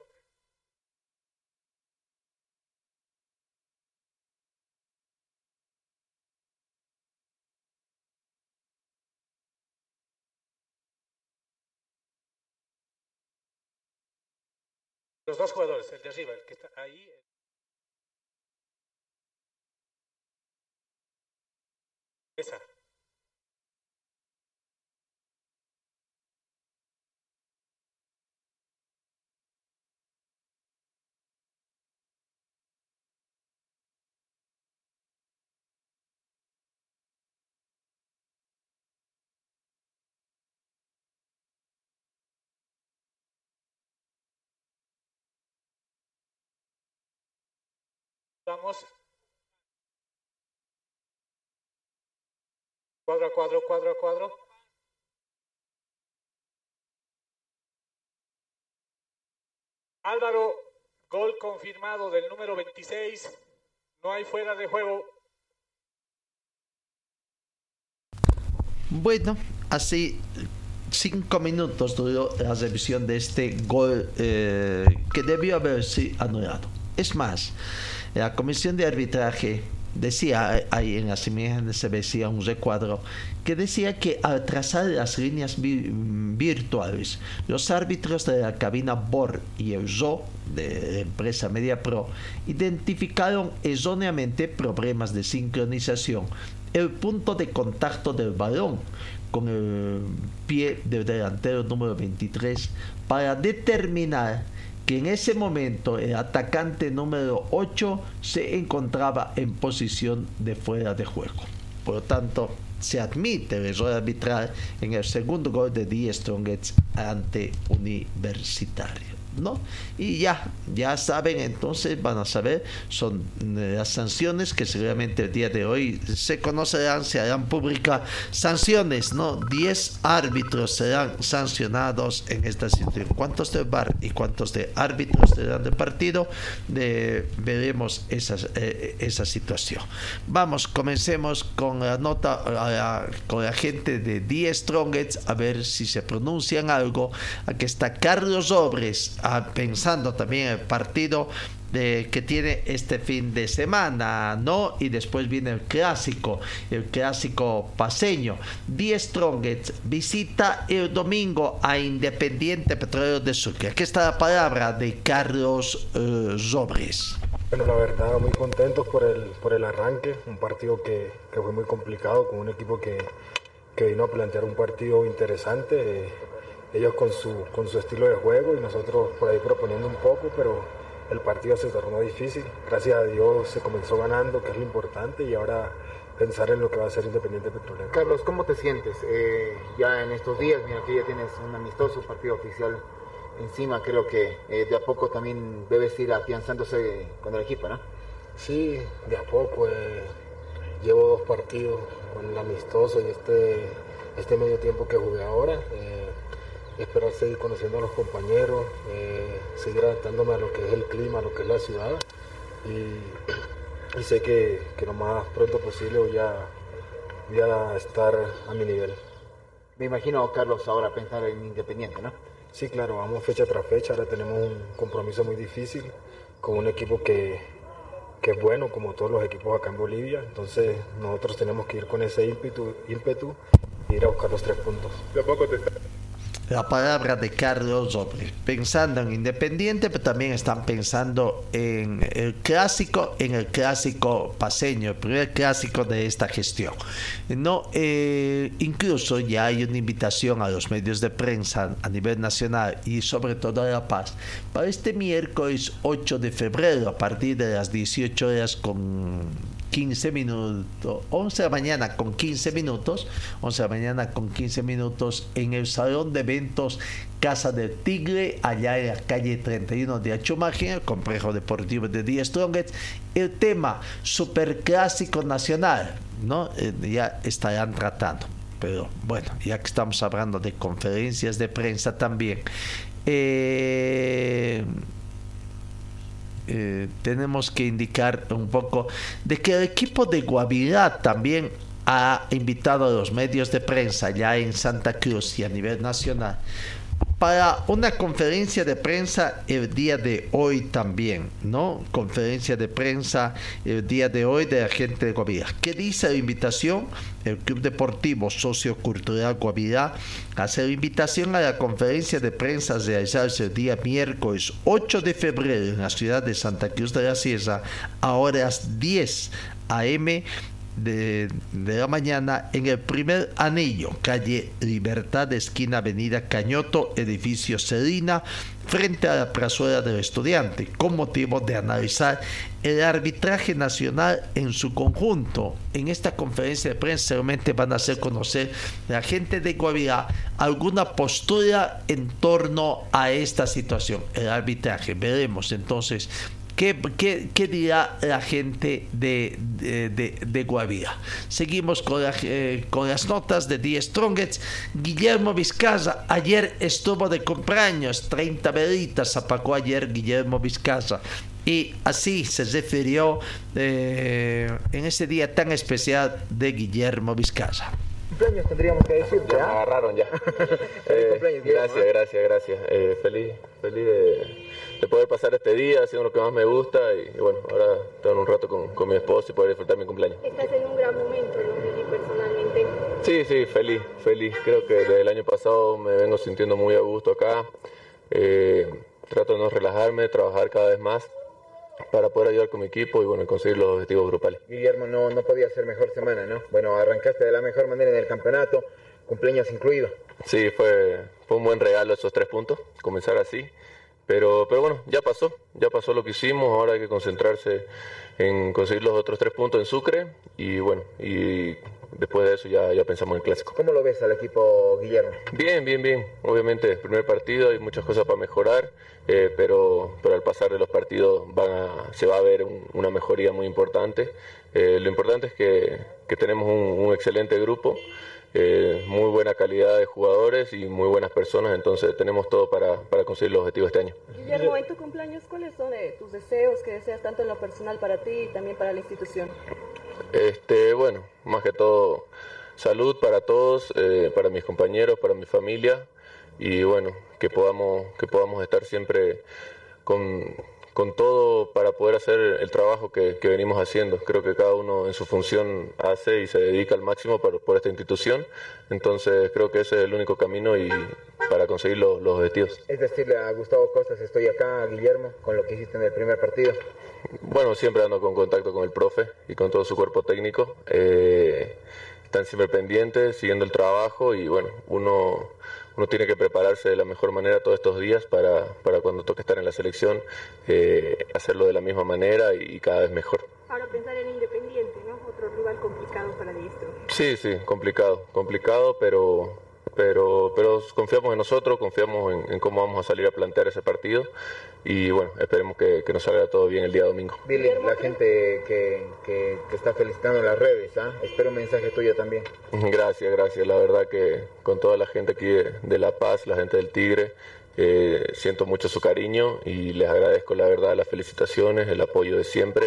Los dos jugadores, el de arriba, el que está ahí. Esa. Vamos. Cuadro a cuadro, cuadro a cuadro. Álvaro, gol confirmado del número 26. No hay fuera de juego. Bueno, así cinco minutos duró la revisión de este gol eh, que debió haberse anulado. Es más, la comisión de arbitraje decía, ahí en las imágenes se veía un recuadro, que decía que al trazar las líneas virtuales, los árbitros de la cabina BOR y el ZO de la empresa MediaPro identificaron erróneamente problemas de sincronización, el punto de contacto del balón con el pie del delantero número 23 para determinar que en ese momento el atacante número 8 se encontraba en posición de fuera de juego. Por lo tanto, se admite el error arbitral en el segundo gol de Die Strongets ante Universitario. ¿No? Y ya, ya saben, entonces van a saber, son eh, las sanciones que seguramente el día de hoy se conocerán, se harán públicas sanciones, ¿no? 10 árbitros serán sancionados en esta situación. ¿Cuántos de bar y cuántos de árbitros serán de partido? veremos esa, eh, esa situación. Vamos, comencemos con la nota, con la gente de 10 Strongets, a ver si se pronuncian algo. Aquí está Carlos Obres pensando también el partido de, que tiene este fin de semana, ¿no? Y después viene el clásico, el clásico paseño. Die Strongets visita el domingo a Independiente Petróleo de Sucre. Aquí está la palabra de Carlos eh, Bueno, la verdad, muy contentos por el, por el arranque, un partido que, que fue muy complicado, con un equipo que, que vino a plantear un partido interesante. Eh, ellos con su, con su estilo de juego y nosotros por ahí proponiendo un poco, pero el partido se tornó difícil. Gracias a Dios se comenzó ganando, que es lo importante, y ahora pensar en lo que va a ser Independiente Petrolero. Carlos, ¿cómo te sientes eh, ya en estos días? Mira que ya tienes un amistoso partido oficial encima, creo que eh, de a poco también debes ir afianzándose con el equipo, ¿no? Sí, de a poco. Eh, llevo dos partidos con el amistoso y este, este medio tiempo que jugué ahora esperar seguir conociendo a los compañeros, eh, seguir adaptándome a lo que es el clima, a lo que es la ciudad. Y, sé que, lo más pronto posible voy a, voy a estar a mi nivel. Me imagino, Carlos, ahora pensar en Independiente, ¿no? Sí, claro, vamos fecha tras fecha. Ahora tenemos un compromiso muy difícil con un equipo que, que es bueno, como todos los equipos acá en Bolivia. Entonces, nosotros tenemos que ir con ese ímpetu, ímpetu e ir a buscar los tres puntos. ¿De poco te la palabra de Carlos Robles, pensando en Independiente, pero también están pensando en el clásico, en el clásico paseño, el primer clásico de esta gestión. No, eh, incluso ya hay una invitación a los medios de prensa a nivel nacional y sobre todo a La Paz para este miércoles 8 de febrero a partir de las 18 horas con 15 minutos, 11 de la mañana con 15 minutos, 11 de la mañana con 15 minutos en el salón de eventos Casa del Tigre, allá en la calle 31 de Achumaje, el complejo deportivo de Die Strongest, el tema superclásico nacional, ¿no? Eh, ya estarán tratando. Pero bueno, ya que estamos hablando de conferencias de prensa también, eh, eh, tenemos que indicar un poco de que el equipo de Guavirá también ha invitado a los medios de prensa ya en Santa Cruz y a nivel nacional para una conferencia de prensa el día de hoy también, ¿no? Conferencia de prensa el día de hoy de la gente de Guavirá. ¿Qué dice la invitación? El Club Deportivo Sociocultural Guavirá hace la invitación a la conferencia de prensa realizarse el día miércoles 8 de febrero en la ciudad de Santa Cruz de la Sierra a horas 10 a.m de, la mañana en el primer anillo, calle Libertad, esquina Avenida Cañoto, edificio Serina, frente a la plazuela del estudiante, con motivo de analizar el arbitraje nacional en su conjunto. En esta conferencia de prensa seguramente van a hacer conocer la gente de Guavirá alguna postura en torno a esta situación, el arbitraje. Veremos entonces ¿Qué, dirá la gente de, de, Guavira? Seguimos con, eh, con, las notas de The Strongest. Guillermo Vizcaza ayer estuvo de cumpleaños, 30 velitas apagó ayer Guillermo Vizcaza. Y así se refirió eh, en ese día tan especial de Guillermo Vizcaza cumpleaños tendríamos que decir. Ya, me agarraron ya. eh, gracias, gracias, gracias. Eh, feliz, feliz de, de, poder pasar este día haciendo lo que más me gusta y, bueno, ahora tengo un rato con, con, mi esposo y poder disfrutar mi cumpleaños. Estás en un gran momento, ¿no? personalmente. Sí, sí, feliz, feliz. Creo que desde el año pasado me vengo sintiendo muy a gusto acá. Eh, trato de no relajarme, trabajar cada vez más para poder ayudar con mi equipo y bueno, conseguir los objetivos grupales. Guillermo, no, no podía ser mejor semana, ¿no? Bueno, arrancaste de la mejor manera en el campeonato, cumpleaños incluido. Sí, fue, fue un buen regalo esos tres puntos, comenzar así. Pero, pero bueno, ya pasó, ya pasó lo que hicimos, ahora hay que concentrarse en conseguir los otros tres puntos en Sucre y bueno, y después de eso ya, ya pensamos en el clásico. ¿Cómo lo ves al equipo Guillermo? Bien, bien, bien. Obviamente, primer partido, hay muchas cosas para mejorar, eh, pero, pero al pasar de los partidos van a, se va a ver una mejoría muy importante. Eh, lo importante es que, que tenemos un, un excelente grupo. Eh, muy buena calidad de jugadores y muy buenas personas, entonces tenemos todo para, para conseguir los objetivos este año. Guillermo, en tu cumpleaños, ¿cuáles son eh, tus deseos que deseas tanto en lo personal para ti y también para la institución? Este, bueno, más que todo salud para todos, eh, para mis compañeros, para mi familia y bueno, que podamos, que podamos estar siempre con con todo para poder hacer el trabajo que, venimos haciendo. Creo que cada uno en su función hace y se dedica al máximo por, por esta institución. Entonces creo que ese es el único camino y para conseguir los, objetivos. Es decirle a Gustavo Costas, estoy acá, Guillermo, con lo que hiciste en el primer partido. Bueno, siempre ando con contacto con el profe y con todo su cuerpo técnico. Eh, están siempre pendientes, siguiendo el trabajo y bueno, uno uno tiene que prepararse de la mejor manera todos estos días para, para cuando toque estar en la selección, eh, hacerlo de la misma manera y, cada vez mejor. Ahora pensar en Independiente, ¿no? Otro rival complicado para Diestro. Sí, sí, complicado, complicado, pero pero, pero confiamos en nosotros, confiamos en, cómo vamos a salir a plantear ese partido y bueno, esperemos que, nos salga todo bien el día domingo. Billy, la gente que, que, está felicitando en las redes, ¿ah? espero un mensaje tuyo también. Gracias, gracias, la verdad que con toda la gente aquí de, La Paz, la gente del Tigre, eh, siento mucho su cariño y les agradezco la verdad las felicitaciones, el apoyo de siempre.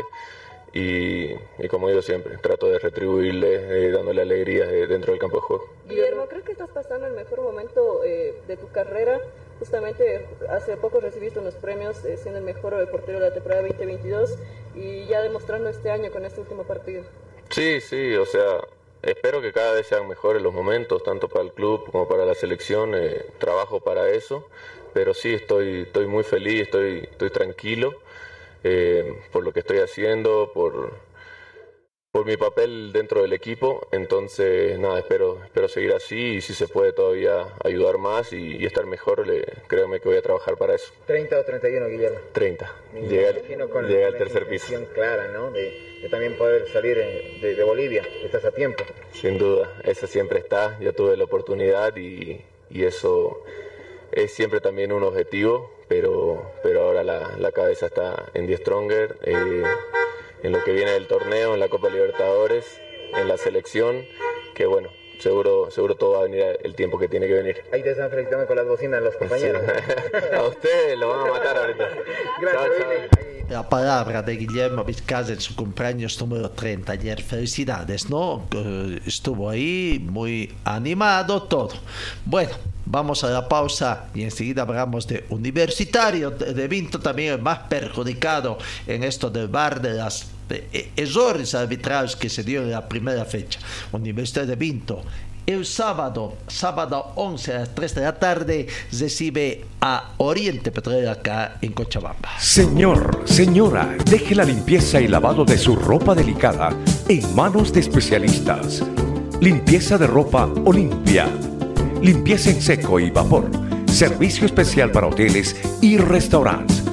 Y, como digo siempre, trato de retribuirle eh, dándole alegrías eh, dentro del campo de juego. Guillermo, creo que estás pasando el mejor momento eh, de tu carrera. Justamente hace poco recibiste unos premios siendo el mejor portero de la temporada 2022 y ya demostrando este año con este último partido. Sí, sí, o sea, espero que cada vez sean mejores los momentos, tanto para el club como para la selección. trabajo para eso, pero sí estoy, estoy muy feliz, estoy, estoy tranquilo. Eh, por lo que estoy haciendo, por, por mi papel dentro del equipo. Entonces, nada, espero, espero seguir así y si se puede todavía ayudar más y, estar mejor, le, créanme que voy a trabajar para eso. ¿30 o 31, Guillermo? 30. Llega, al tercer piso. clara, ¿no? De, también poder salir de, de, Bolivia. Estás a tiempo. Sin duda, eso siempre está. Yo tuve la oportunidad y, y eso es siempre también un objetivo, pero, pero ahora la, la cabeza está en Die Stronger, eh, en lo que viene del torneo, en la Copa Libertadores, en la selección, que bueno, seguro, seguro todo va a venir el tiempo que tiene que venir. Ahí te están felicitando con las bocinas los compañeros. a ustedes lo van a matar ahorita. Gracias. La palabra de Guillermo Vizcaza en su cumpleaños número 30 ayer. Felicidades, ¿no? Estuvo ahí muy animado todo. Bueno, Vamos a la pausa y enseguida hablamos de Universitario de Vinto, también el más perjudicado en esto del bar de las eh, errores arbitrarios que se dio en la primera fecha. Universidad de Vinto el sábado, sábado 11 a las 3 de la tarde, recibe a Oriente Petrolero acá en Cochabamba. Señor, señora, deje la limpieza y lavado de su ropa delicada en manos de especialistas. Limpieza de ropa Olimpia. Limpieza en seco y vapor. Servicio especial para hoteles y restaurantes.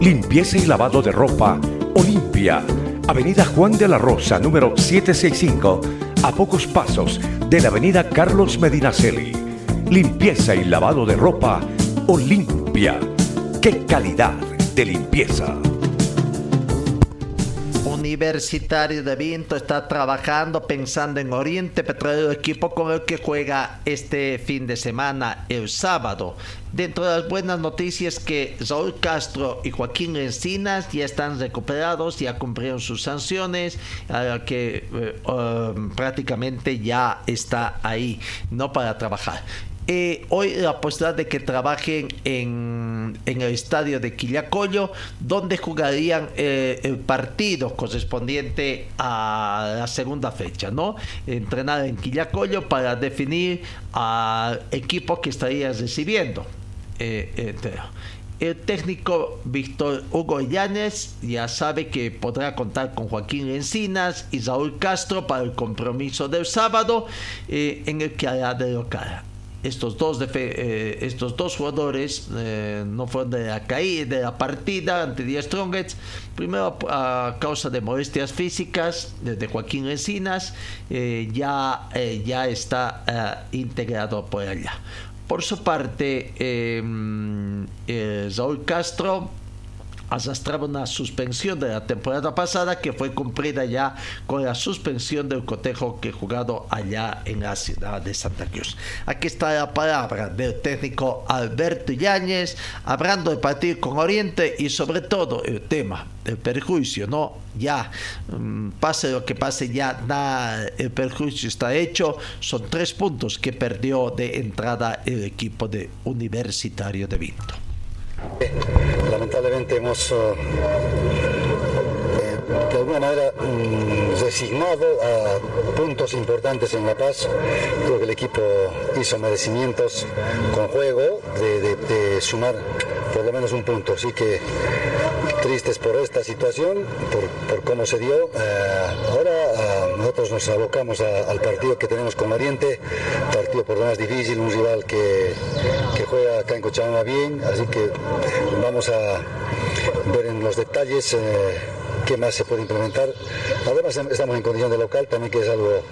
Limpieza y lavado de ropa Olimpia. Avenida Juan de la Rosa, número 765, a pocos pasos de la Avenida Carlos Medinaceli. Limpieza y lavado de ropa Olimpia. ¡Qué calidad de limpieza! Universitario de Vinto está trabajando pensando en Oriente Petrolero, equipo con el que juega este fin de semana, el sábado. Dentro de las buenas noticias que Saúl Castro y Joaquín Encinas ya están recuperados, ya cumplieron sus sanciones, que eh, um, prácticamente ya está ahí, no para trabajar. Eh, hoy la posibilidad de que trabajen en, el estadio de Quillacollo, donde jugarían eh, el partido correspondiente a la segunda fecha, ¿no? Entrenar en Quillacollo para definir al equipo que estaría recibiendo. Eh, el técnico Víctor Hugo Llanes ya sabe que podrá contar con Joaquín Encinas y Raúl Castro para el compromiso del sábado en el que hará de local estos dos, eh, estos dos jugadores eh, no fueron de la caída de la partida ante The Strongets, primero a causa de molestias físicas de Joaquín Encinas, eh, ya, ya está integrado por allá. Por su parte, Raúl Castro arrastraba una suspensión de la temporada pasada que fue cumplida ya con la suspensión del cotejo que jugado allá en la ciudad de Santa Cruz. Aquí está la palabra del técnico Alberto Yáñez, hablando de partir con Oriente y sobre todo el tema del perjuicio, ¿no? Ya, mm, pase lo que pase, ya el perjuicio está hecho. Son tres puntos que perdió de entrada el equipo de Universitario de Vinto. Lamentablemente hemos eh, de alguna manera mm, resignado a puntos importantes en La Paz. Creo que el equipo hizo merecimientos con juego de, sumar por lo menos un punto. Así que tristes por esta situación, por, cómo se dio. Eh, ahora eh, nosotros nos abocamos al partido que tenemos con Oriente, partido por lo más difícil, un rival que, juega acá en Cochabamba bien, así que vamos a ver en los detalles. Eh, qué más se puede implementar. Además estamos en condición de local también que es algo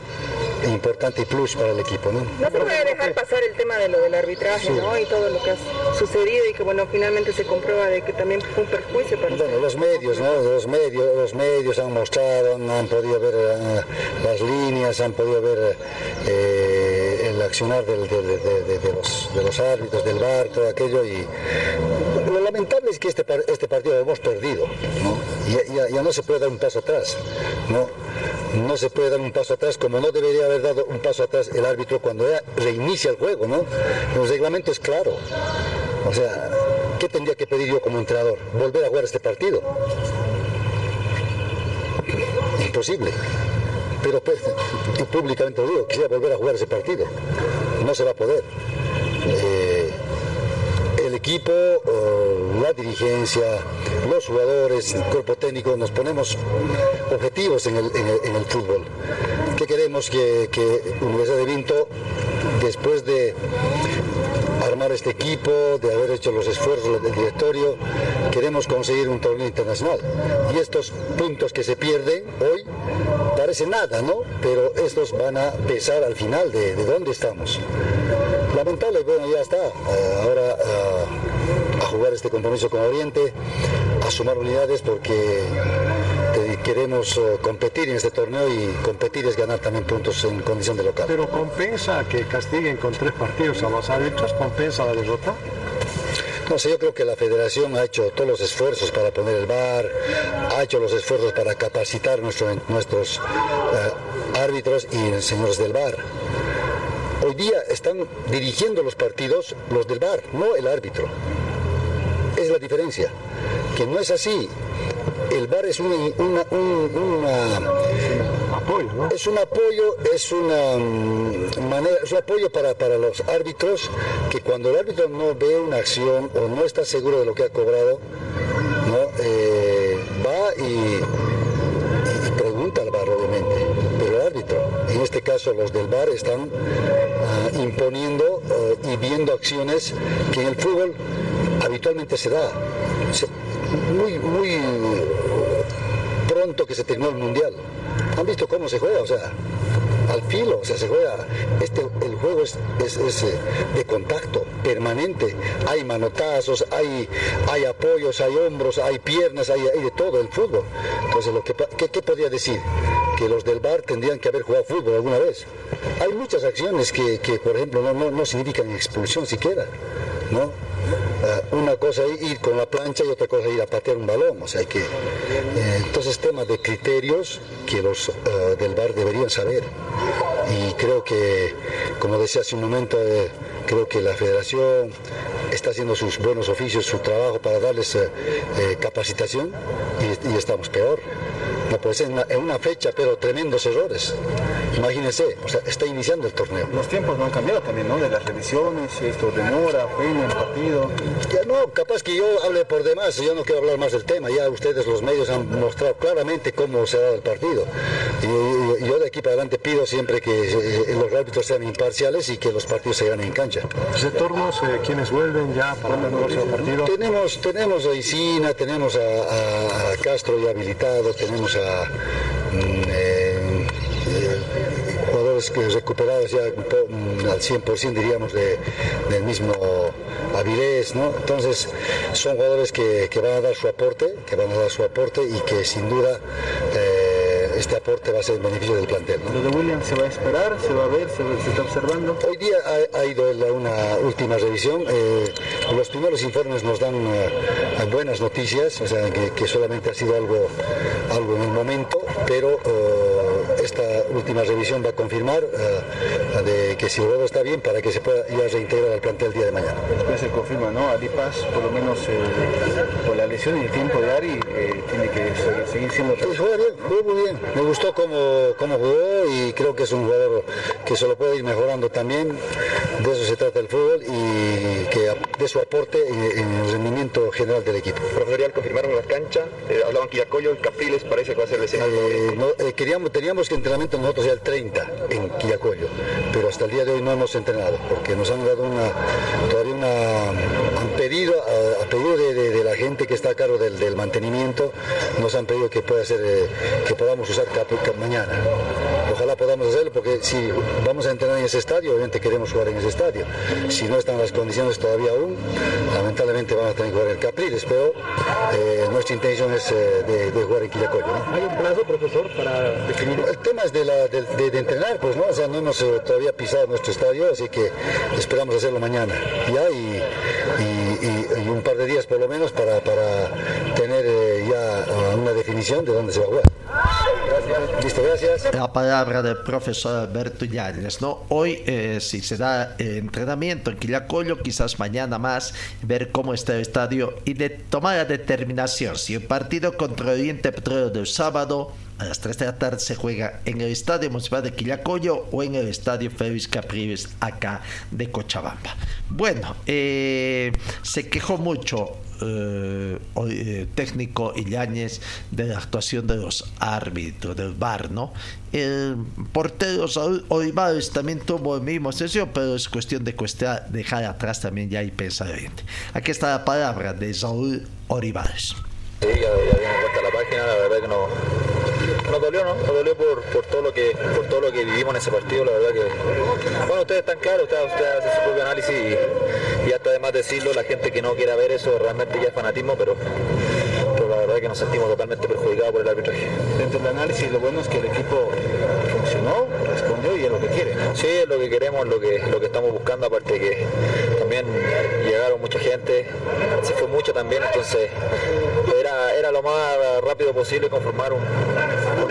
importante y plus para el equipo. No, no se puede dejar pasar el tema de lo del arbitraje ¿no? y todo lo que ha sucedido y que bueno finalmente se comprueba de que también fue un perjuicio para bueno, los medios, ¿no? los medios, los medios han mostrado, han podido ver eh, las líneas, han podido ver eh, accionar de, los, de los árbitros, del bar, todo aquello y lo lamentable es que este, este partido lo hemos perdido, ¿no? Ya, no se puede dar un paso atrás, ¿no? No se puede dar un paso atrás como no debería haber dado un paso atrás el árbitro cuando ya reinicia el juego, ¿no? El reglamento es claro. O sea, ¿qué tendría que pedir yo como entrenador? ¿Volver a jugar este partido? Imposible. Pero pues, y públicamente lo digo, quisiera volver a jugar ese partido. No se va a poder. Eh, equipo, la dirigencia, los jugadores, el cuerpo técnico, nos ponemos objetivos en el, fútbol. ¿Qué queremos que, que Universidad de Vinto, después de armar este equipo, de haber hecho los esfuerzos del directorio, queremos conseguir un torneo internacional. Y estos puntos que se pierden hoy parece nada, ¿no? Pero estos van a pesar al final de, de dónde estamos. Lamentable, bueno, ya está. Eh, ahora eh, a jugar este compromiso con Oriente, a sumar unidades porque queremos eh, competir en este torneo y competir es ganar también puntos en condición de local. ¿Pero compensa que castiguen con tres partidos a los árbitros? ¿Compensa la derrota? No sé, yo creo que la federación ha hecho todos los esfuerzos para poner el bar, ha hecho los esfuerzos para capacitar nuestros árbitros y señores del bar Hoy día están dirigiendo los partidos los del VAR, no el árbitro. Es la diferencia, que no es así. El VAR es una, una- un- una- es un apoyo, es una mm, manera, es un apoyo para, para los árbitros que cuando el árbitro no ve una acción o no está seguro de lo que ha cobrado, ¿no? Eh, va y, pregunta al VAR obviamente, pero el árbitro, en este caso los del VAR están ah, imponiendo eh, y viendo acciones que en el fútbol habitualmente se da. Se- muy, muy pronto que se terminó el mundial. ¿Han visto cómo se juega? O sea, al filo, o sea, se juega. Este, el juego es, es- es, eh, de contacto permanente. Hay manotazos, hay, hay apoyos, hay hombros, hay piernas, hay, de todo el fútbol. Entonces, lo que, ¿qué, qué podría decir? Que los del bar tendrían que haber jugado fútbol alguna vez. Hay muchas acciones que, que, por ejemplo, no, no, no significan expulsión siquiera. ¿no? Ah, una cosa ir con la plancha y otra cosa es ir a patear un balón. O sea, que, eh, entonces temas de criterios que los ah, del bar deberían saber. Y creo que, como decía hace un momento, eh, creo que la federación está haciendo sus buenos oficios, su trabajo para darles eh, eh, capacitación y, estamos peor. No puede ser en una fecha, pero tremendos errores. Imagínense, o sea, está iniciando el torneo. Los tiempos no han cambiado también, ¿no? De las revisiones, si esto demora, frena el partido. Ya no, capaz que yo hable por demás, yo no quiero hablar más del tema, ya ustedes los medios han mostrado claramente cómo se ha dado el partido. Y, yo de aquí para adelante pido siempre que eh, los árbitros sean imparciales y que los partidos se ganen en cancha. Retornos, eh, quienes vuelven ya para el próximo partido. Tenemos, tenemos a Isina, tenemos a, Castro ya habilitado, tenemos a mm, eh, jugadores recuperados ya mm, al 100% diríamos de- del mismo Avilés, ¿no? Entonces son jugadores que, que van a dar su aporte, que van a dar su aporte y que sin duda eh, este aporte va a ser en beneficio del plantel. ¿no? Lo de William se va a esperar, se va a ver, se, se está observando. Hoy día ha, ha ido una última revisión. eh, los primeros informes nos dan eh, buenas noticias, o sea, que, que solamente ha sido algo, algo en el momento, pero eh, esta última revisión va a confirmar eh, de que si el juego está bien para que se pueda ya reintegrar al plantel el día de mañana. Después se confirma, ¿no? Ali Paz, por lo menos eh, por la lesión y el tiempo de Ari, eh, tiene que seguir, siendo... Sí, juega bien, jugó muy bien. Me gustó cómo, cómo jugó y creo que es un jugador que se lo puede ir mejorando también. De eso se trata el fútbol y que de su aporte en, en el rendimiento general del equipo. Profesorial, confirmaron la cancha, eh, hablaban Quillacollo, el Capriles, parece que va a ser el escenario. Eh, no, eh, queríamos, teníamos que entrenamiento nosotros ya el 30 en Quillacollo, pero hasta el día de hoy no hemos entrenado porque nos han dado una, todavía una, pedido, a, a pedido de, de- de la gente que está a cargo del, del mantenimiento, nos han pedido que pueda ser, eh, que podamos usar cap- cap- mañana. Ojalá podamos hacerlo porque si vamos a entrenar en ese estadio, obviamente queremos jugar en ese estadio. Si no están las condiciones todavía aún, lamentablemente vamos a tener que jugar en Capriles, pero eh, nuestra intención es eh, de, de jugar en Quillacollo. ¿no? ¿Hay un plazo, profesor, para definir? El tema es de, la, de, entrenar, pues no, o sea, no hemos todavía pisado nuestro estadio, así que esperamos hacerlo mañana, ya, y, y- y- y un par de días por lo menos para, para tener una definición de dónde se va a jugar. Listo, gracias. La palabra del profesor Alberto Yáñez, ¿no? Hoy, eh, si se da eh, entrenamiento en Quillacollo, quizás mañana más, ver cómo está el estadio y de tomar la determinación. Si el partido contra Oriente Petróleo del sábado a las 3 de la tarde se juega en el Estadio Municipal de Quillacollo o en el Estadio Félix Capriles acá de Cochabamba. Bueno, eh, se quejó mucho eh, eh, técnico Illañez de la actuación de los árbitros del VAR, ¿no? El portero Olivares también tuvo el mismo sesión, pero es cuestión de cuestión dejar atrás también ya y pensar bien. Aquí está la palabra de Saúl Olivares. Sí, ya, ya la página, la verdad que no, nos dolió, ¿no? Nos dolió por, por todo lo que por todo lo que vivimos en ese partido, la verdad que bueno ustedes están claros, ustedes, ustedes hacen su propio análisis y, y hasta además decirlo, la gente que no quiera ver eso realmente ya es fanatismo, pero, pero la verdad que nos sentimos totalmente perjudicados por el arbitraje. Dentro del análisis, lo bueno es que el equipo funcionó, respondió y es lo que quiere. ¿no? Sí, es lo que queremos, lo que, lo que estamos buscando, aparte de que también llegaron mucha gente, se fue mucho también, entonces era, era lo más rápido posible conformar un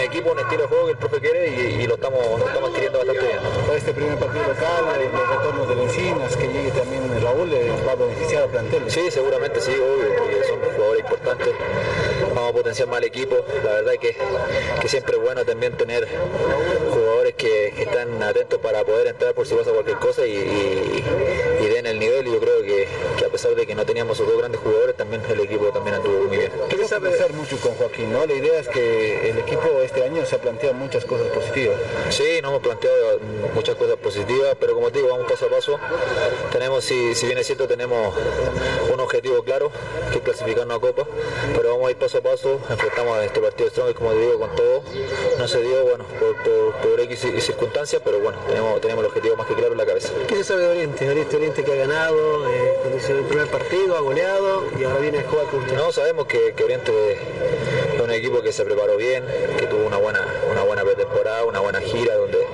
equipo, un estilo de juego que el profe quiere y, y lo, estamos, lo estamos adquiriendo bastante bien. este primer partido local, eh, los retornos de Encinas, que llegue también Raúl, eh, va a beneficiar al plantel. Sí, seguramente sí, obvio, porque son jugadores importantes. Vamos a potenciar más el equipo. La verdad es que, que siempre es bueno también tener jugadores que, que están atentos para poder entrar por si pasa cualquier cosa y, y- y den el nivel. Y yo creo que, que a pesar de que no teníamos esos dos grandes jugadores, también el equipo también anduvo muy bien. Quiero conversar mucho con Joaquín, ¿no? La idea es que el equipo este año se ha planteado muchas cosas positivas. Sí, nos hemos planteado muchas cosas positivas, pero como te digo, vamos paso a paso. Tenemos, si, si bien es cierto, tenemos un objetivo claro, que es clasificarnos a Copa, pero vamos a ir paso a paso, enfrentamos a este partido Strong, como te digo, con todo. No se dio, bueno, por, por, por X y circunstancias, pero bueno, tenemos, tenemos el objetivo más que claro en la cabeza. ¿Qué se sabe de Oriente? Oriente, Oriente que ha ganado, eh, cuando hizo el primer partido, ha goleado y ahora viene a jugar con usted. No, sabemos que, que Oriente es un equipo que se preparó bien, que tuvo una buena, una buena pretemporada, una buena gira, donde,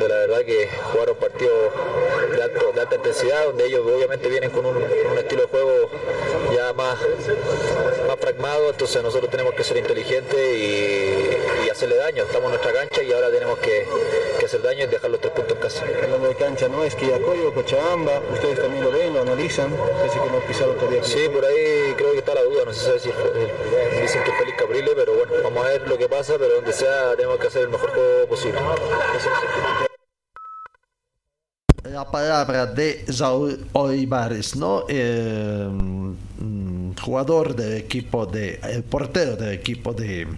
donde la verdad que jugaron partidos de, alto- de alta intensidad, donde ellos obviamente vienen con un, estilo de juego ya más, más pragmado, entonces nosotros tenemos que ser inteligentes y, y hacerle daño. Estamos en nuestra cancha y ahora tenemos que, que hacer daño y dejar los tres puntos en casa. Hablando de cancha, ¿no? Es que Yacoyo, Cochabamba, ustedes también lo ven, lo analizan, parece que no pisaron todavía. Sí, por ahí creo que está la duda, no sabe si eh, dicen que es Félix Caprile, pero bueno, vamos a ver lo que pasa, pero donde sea tenemos que hacer el mejor juego posible. La palabra de Saúl Olivares, ¿no? Eh, mm, jugador del equipo de. El portero del equipo de,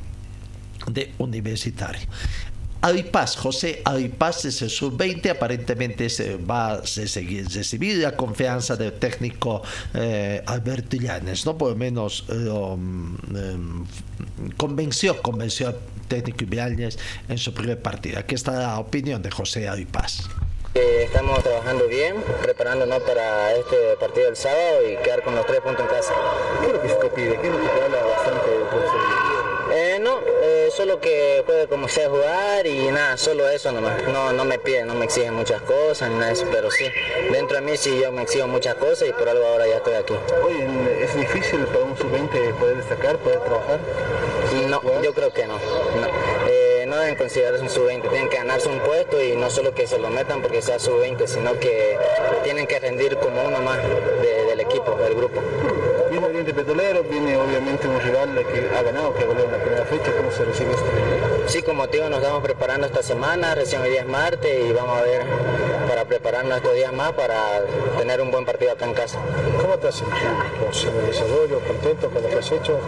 de Universitario. Avipaz, José Avipaz es el sub-20, aparentemente se va a recibir la confianza del técnico eh, Alberto ¿no? Por lo menos lo mm, em, convenció, convenció al técnico Illanes en su primer partido. Aquí está la opinión de José Avipaz. Eh, estamos trabajando bien, preparándonos para este partido del sábado y quedar con los tres puntos en casa. ¿Qué es lo que se te pide? ¿Qué es lo que te habla bastante del profesor? Eh, no, eh, solo que puede como sea jugar y nada, solo eso nomás. No, no me pide, no me exige muchas cosas ni nada de eso, pero sí, dentro de mí sí yo me exijo muchas cosas y por algo ahora ya estoy aquí. Oye, ¿es difícil para un sub-20 poder destacar, poder trabajar? No, yo creo que no. no. No deben considerarse un sub-20, tienen que ganarse un puesto y no solo que se lo metan porque sea sub-20, sino que tienen que rendir como uno más de- del equipo, del grupo. Petrolero, viene obviamente un rival que ha ganado, que ha goleado en la primera fecha. ¿Cómo se recibe esto? Sí, como te digo, nos estamos preparando esta semana, recién hoy día es martes y vamos a ver para prepararnos estos días más para tener un buen partido acá en casa. ¿Cómo te has sentido con el desarrollo? ¿Contento con lo que has hecho?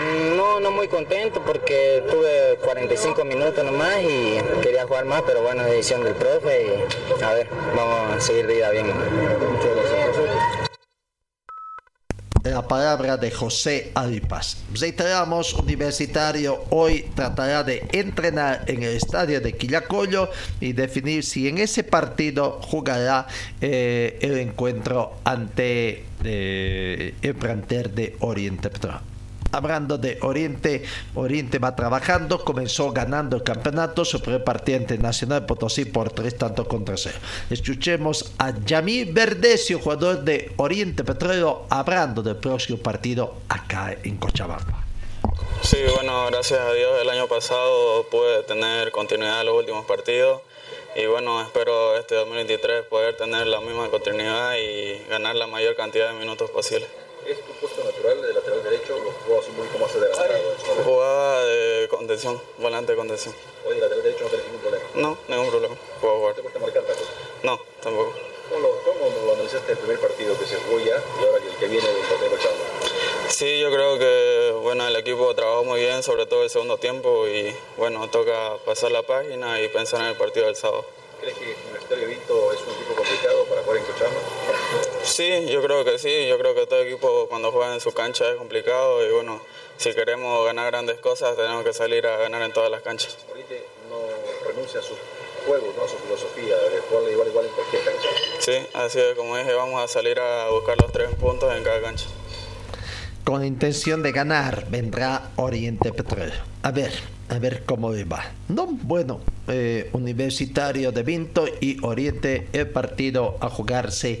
Mm, No, no muy contento porque tuve 45 minutos nomás y quería jugar más, pero bueno, decisión del profe y a ver, vamos a seguir de ida bien. Muchas gracias. La palabra de José Alipas. Reiteramos, Universitario hoy tratará de entrenar en el estadio de Quillacollo y definir si en ese partido jugará eh, el encuentro ante eh, el plantel de Oriente Petro. Hablando de Oriente, Oriente va trabajando, comenzó ganando el campeonato, su primer partido Nacional Potosí por tres tantos contra cero. Escuchemos a Yamil Verdesio, jugador de Oriente Petróleo, hablando del próximo partido acá en Cochabamba. Sí, bueno, gracias a Dios el año pasado pude tener continuidad en los últimos partidos y bueno, espero este 2023 poder tener la misma continuidad y ganar la mayor cantidad de minutos posible. ¿Es tu puesto natural de lateral derecho o jugabas un poquito más adelantado? Jugaba de contención, volante de contención. Hoy de lateral derecho no tenés ningún problema. No, ningún problema, puedo jugar. ¿Te cuesta marcar tanto? No, tampoco. ¿Cómo lo, cómo lo analizaste el primer partido que se jugó ya y ahora que el que viene del torneo de Cochabamba? Sí, yo creo que bueno, el equipo trabajó muy bien, sobre todo el segundo tiempo y bueno, toca pasar la página y pensar en el partido del sábado. ¿Crees que Universitario Vinto es un equipo complicado para jugar en Cochabamba? Sí, yo creo que sí, yo creo que todo equipo cuando juega en su cancha es complicado y bueno, si queremos ganar grandes cosas tenemos que salir a ganar en todas las canchas. Oriente no renuncia a su juego, ¿no? a su filosofía de jugar igual igual en cualquier cancha. Sí, así es, como dije, vamos a salir a buscar los tres puntos en cada cancha. Con intención de ganar vendrá Oriente Petróleo. A ver, a ver cómo va. No, bueno, eh, Universitario de Vinto y Oriente el partido a jugarse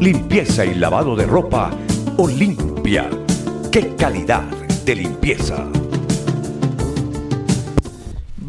Limpieza y lavado de ropa Olimpia. ¡Qué calidad de limpieza!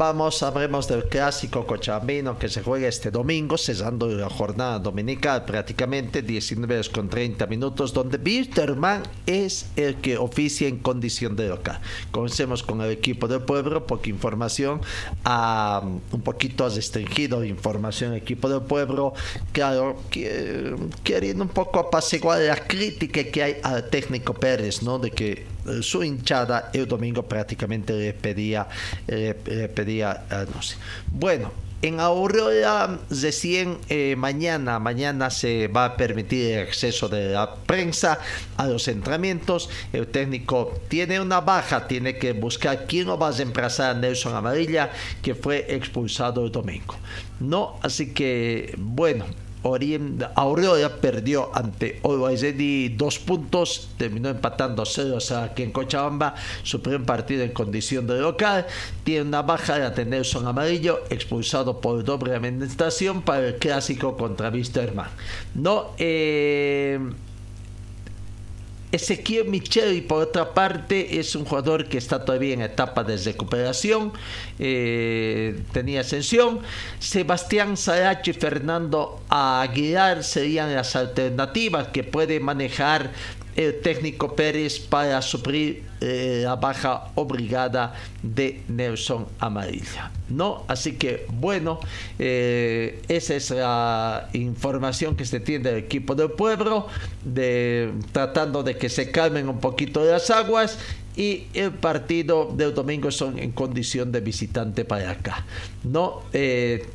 Vamos, hablemos del clásico cochabambino que se juega este domingo, cesando la jornada dominical prácticamente 19 con 30 minutos, donde Bisterman es el que oficia en condición de local. Comencemos con el equipo del pueblo, poca información, ah, un poquito restringido información equipo del pueblo, claro, que, queriendo un poco apaciguar la crítica que hay al técnico Pérez, ¿no? De que su hinchada el domingo prácticamente le pedía, le pedía, ah, no sé. Bueno, en Aurora recién eh, mañana, mañana se va a permitir el acceso de la prensa a los entrenamientos. El técnico tiene una baja, tiene que buscar quién lo va a reemplazar a Nelson Amarilla, que fue expulsado el domingo. No, así que bueno, Aurora perdió ante Ready dos puntos, terminó empatando 0 aquí en Cochabamba, su primer partido en condición de local, tiene una baja de Nelson Amarillo, expulsado por doble administración para el clásico contra Wisterman. No, eh, Ezequiel Micheli, por otra parte, es un jugador que está todavía en etapa de recuperación, eh, tenía ascensión. Sebastián Sarachi y Fernando Aguilar serían las alternativas que puede manejar el técnico Pérez para suplir eh, la baja obligada de Nelson Amarilla. ¿No? Así que bueno, eh, esa es la información que se tiene del equipo del pueblo, de, tratando de que se calmen un poquito las aguas y el partido del domingo son en condición de visitante para acá. ¿No? Eh,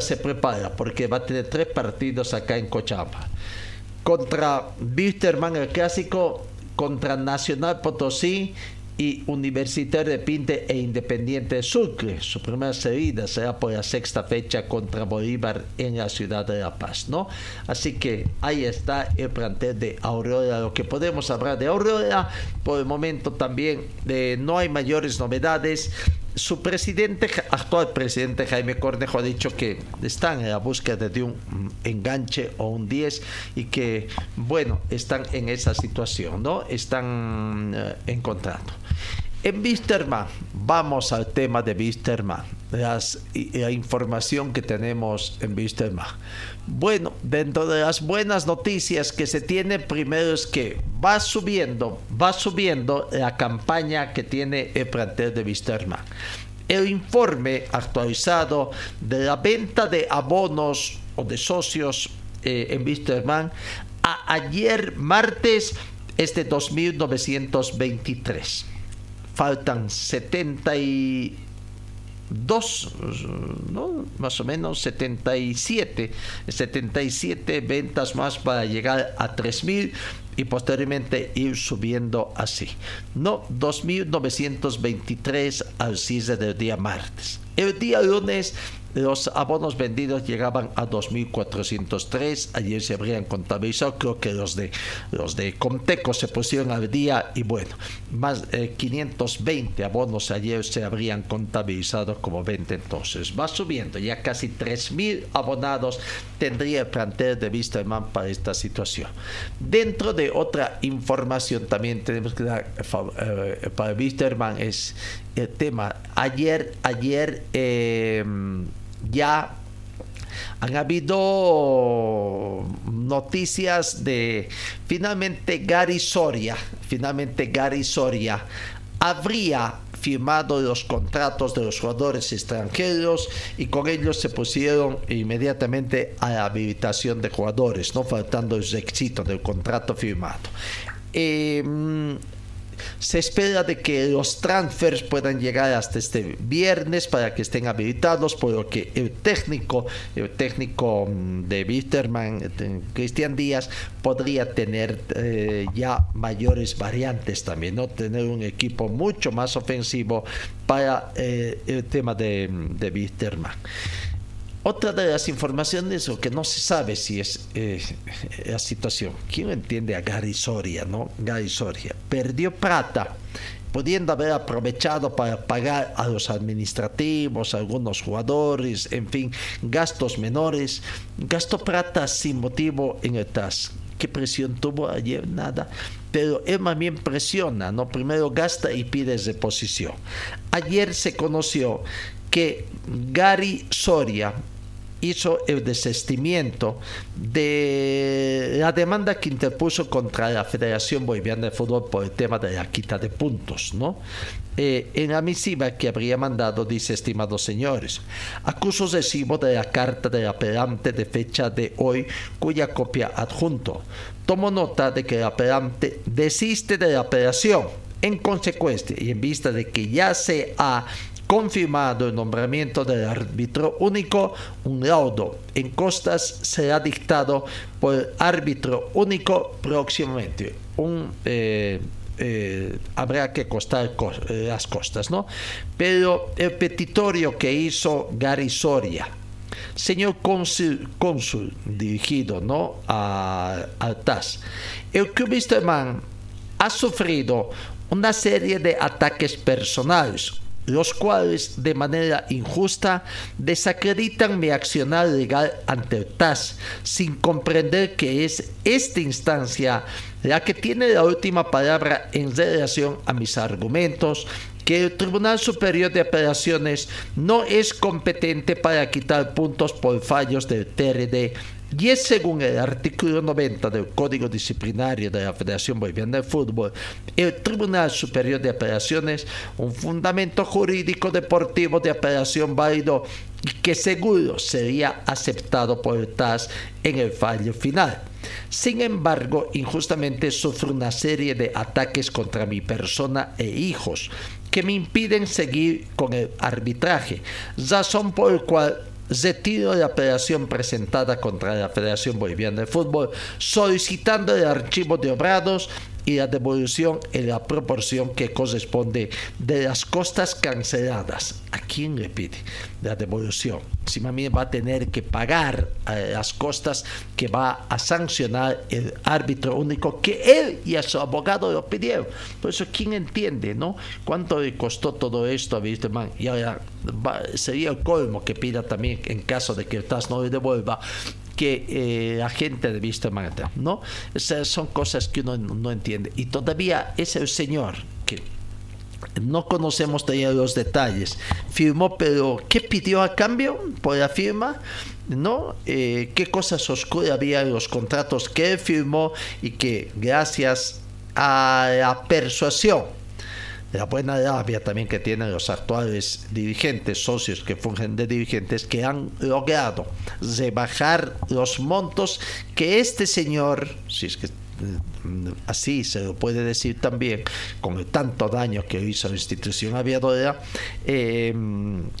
se prepara porque va a tener tres partidos acá en Cochabamba contra Wisterman el clásico, contra Nacional Potosí y Universitario de Pinte e Independiente de Sucre. Su primera salida será por la sexta fecha contra Bolívar en la ciudad de La Paz, ¿no? Así que ahí está el plantel de Aurora. Lo que podemos hablar de Aurora, por el momento también de, no hay mayores novedades su presidente, actual presidente Jaime Cornejo ha dicho que están en la búsqueda de un enganche o un 10 y que, bueno, están en esa situación, ¿no? Están eh, encontrando. En Wisterman, vamos al tema de Wisterman, las, la información que tenemos en Wisterman. Bueno, dentro de las buenas noticias que se tiene, primero es que va subiendo, va subiendo la campaña que tiene el plantel de Wisterman. El informe actualizado de la venta de abonos o de socios eh, en Wisterman a ayer martes es de 2.923 faltan 72, ¿no? más o menos 77, 77 ventas más para llegar a 3.000 y posteriormente ir subiendo así. No, 2.923 al cierre del día martes. El día lunes los abonos vendidos llegaban a 2.403. Ayer se habrían contabilizado. Creo que los de los de Comteco se pusieron al día y bueno, más 520 eh, abonos ayer se habrían contabilizado como 20 entonces. Va subiendo. Ya casi 3.000 abonados tendría el plantel de Wisterman para esta situación. Dentro de otra información también tenemos que dar eh, para Wisterman es el tema. Ayer, ayer eh, ya han habido noticias de finalmente Gary Soria, finalmente Gary Soria habría firmado los contratos de los jugadores extranjeros y con ellos se pusieron inmediatamente a la habilitación de jugadores, no faltando el éxito del contrato firmado. Eh, se espera de que los transfers puedan llegar hasta este viernes para que estén habilitados, por lo que el técnico, el técnico mm, de Wisterman, Cristian Díaz, podría tener eh, ya mayores variantes también. Tener un equipo mucho más ofensivo para eh, el tema de, de. Otra de las informaciones, lo que no se sabe si es eh, la situación. ¿Quién entiende a Gary Soria, no? Gary Soria perdió plata pudiendo haber aprovechado para pagar a los administrativos, algunos jugadores, en fin, gastos menores, gastó plata sin motivo en el TAS. ¿Qué presión tuvo ayer? Nada. Pero él más bien presiona, ¿no? Primero gasta y pide reposición. Ayer se conoció que Gary Soria, hizo el desestimiento de la demanda que interpuso contra la Federación Boliviana de Fútbol por el tema de la quita de puntos, ¿no? Eh, en la misiva que habría mandado dice, estimados señores, acuso recibo de la carta del apelante de fecha de hoy, cuya copia adjunto. Tomo nota de que el apelante desiste de la apelación. En consecuencia, y en vista de que ya se ha confirmado el nombramiento del árbitro único, un laudo en costas será dictado por el árbitro único próximamente. Un, eh, eh, habrá que costar eh, las costas, ¿no? Pero el petitorio que hizo Gary Soria, señor cónsul, dirigido ¿no? a, al TAS, el man ha sufrido una serie de ataques personales los cuales de manera injusta desacreditan mi accionar legal ante el TAS, sin comprender que es esta instancia la que tiene la última palabra en relación a mis argumentos, que el Tribunal Superior de Apelaciones no es competente para quitar puntos por fallos del TRD y es según el artículo 90 del Código Disciplinario de la Federación Boliviana de Fútbol, el Tribunal Superior de Apelaciones, un fundamento jurídico deportivo de apelación válido y que seguro sería aceptado por el TAS en el fallo final. Sin embargo, injustamente sufro una serie de ataques contra mi persona e hijos que me impiden seguir con el arbitraje, razón por el cual retiro de la apelación presentada contra la Federación Boliviana de Fútbol, solicitando el archivo de obrados y la devolución en la proporción que corresponde de las costas canceladas. ¿A quién le pide la devolución? Si mami va a tener que pagar eh, las costas que va a sancionar el árbitro único que él y a su abogado lo pidieron. Por eso, ¿quién entiende, no? ¿Cuánto le costó todo esto a Wisterman? Y ahora sería el colmo que pida también en caso de que el TAS no le devuelva que eh, la gente de vista ¿no? Esas son cosas que uno no entiende. Y todavía es el Señor que no conocemos todavía los detalles. Firmó, pero ¿qué pidió a cambio por la firma? ¿No? Eh, ¿Qué cosas oscuras había en los contratos que él firmó y que gracias a la persuasión la buena labia también que tienen los actuales dirigentes, socios que fungen de dirigentes, que han logrado rebajar los montos que este señor, si es que Mm, así se lo puede decir también, con el tanto daño que hizo la institución aviadora, eh,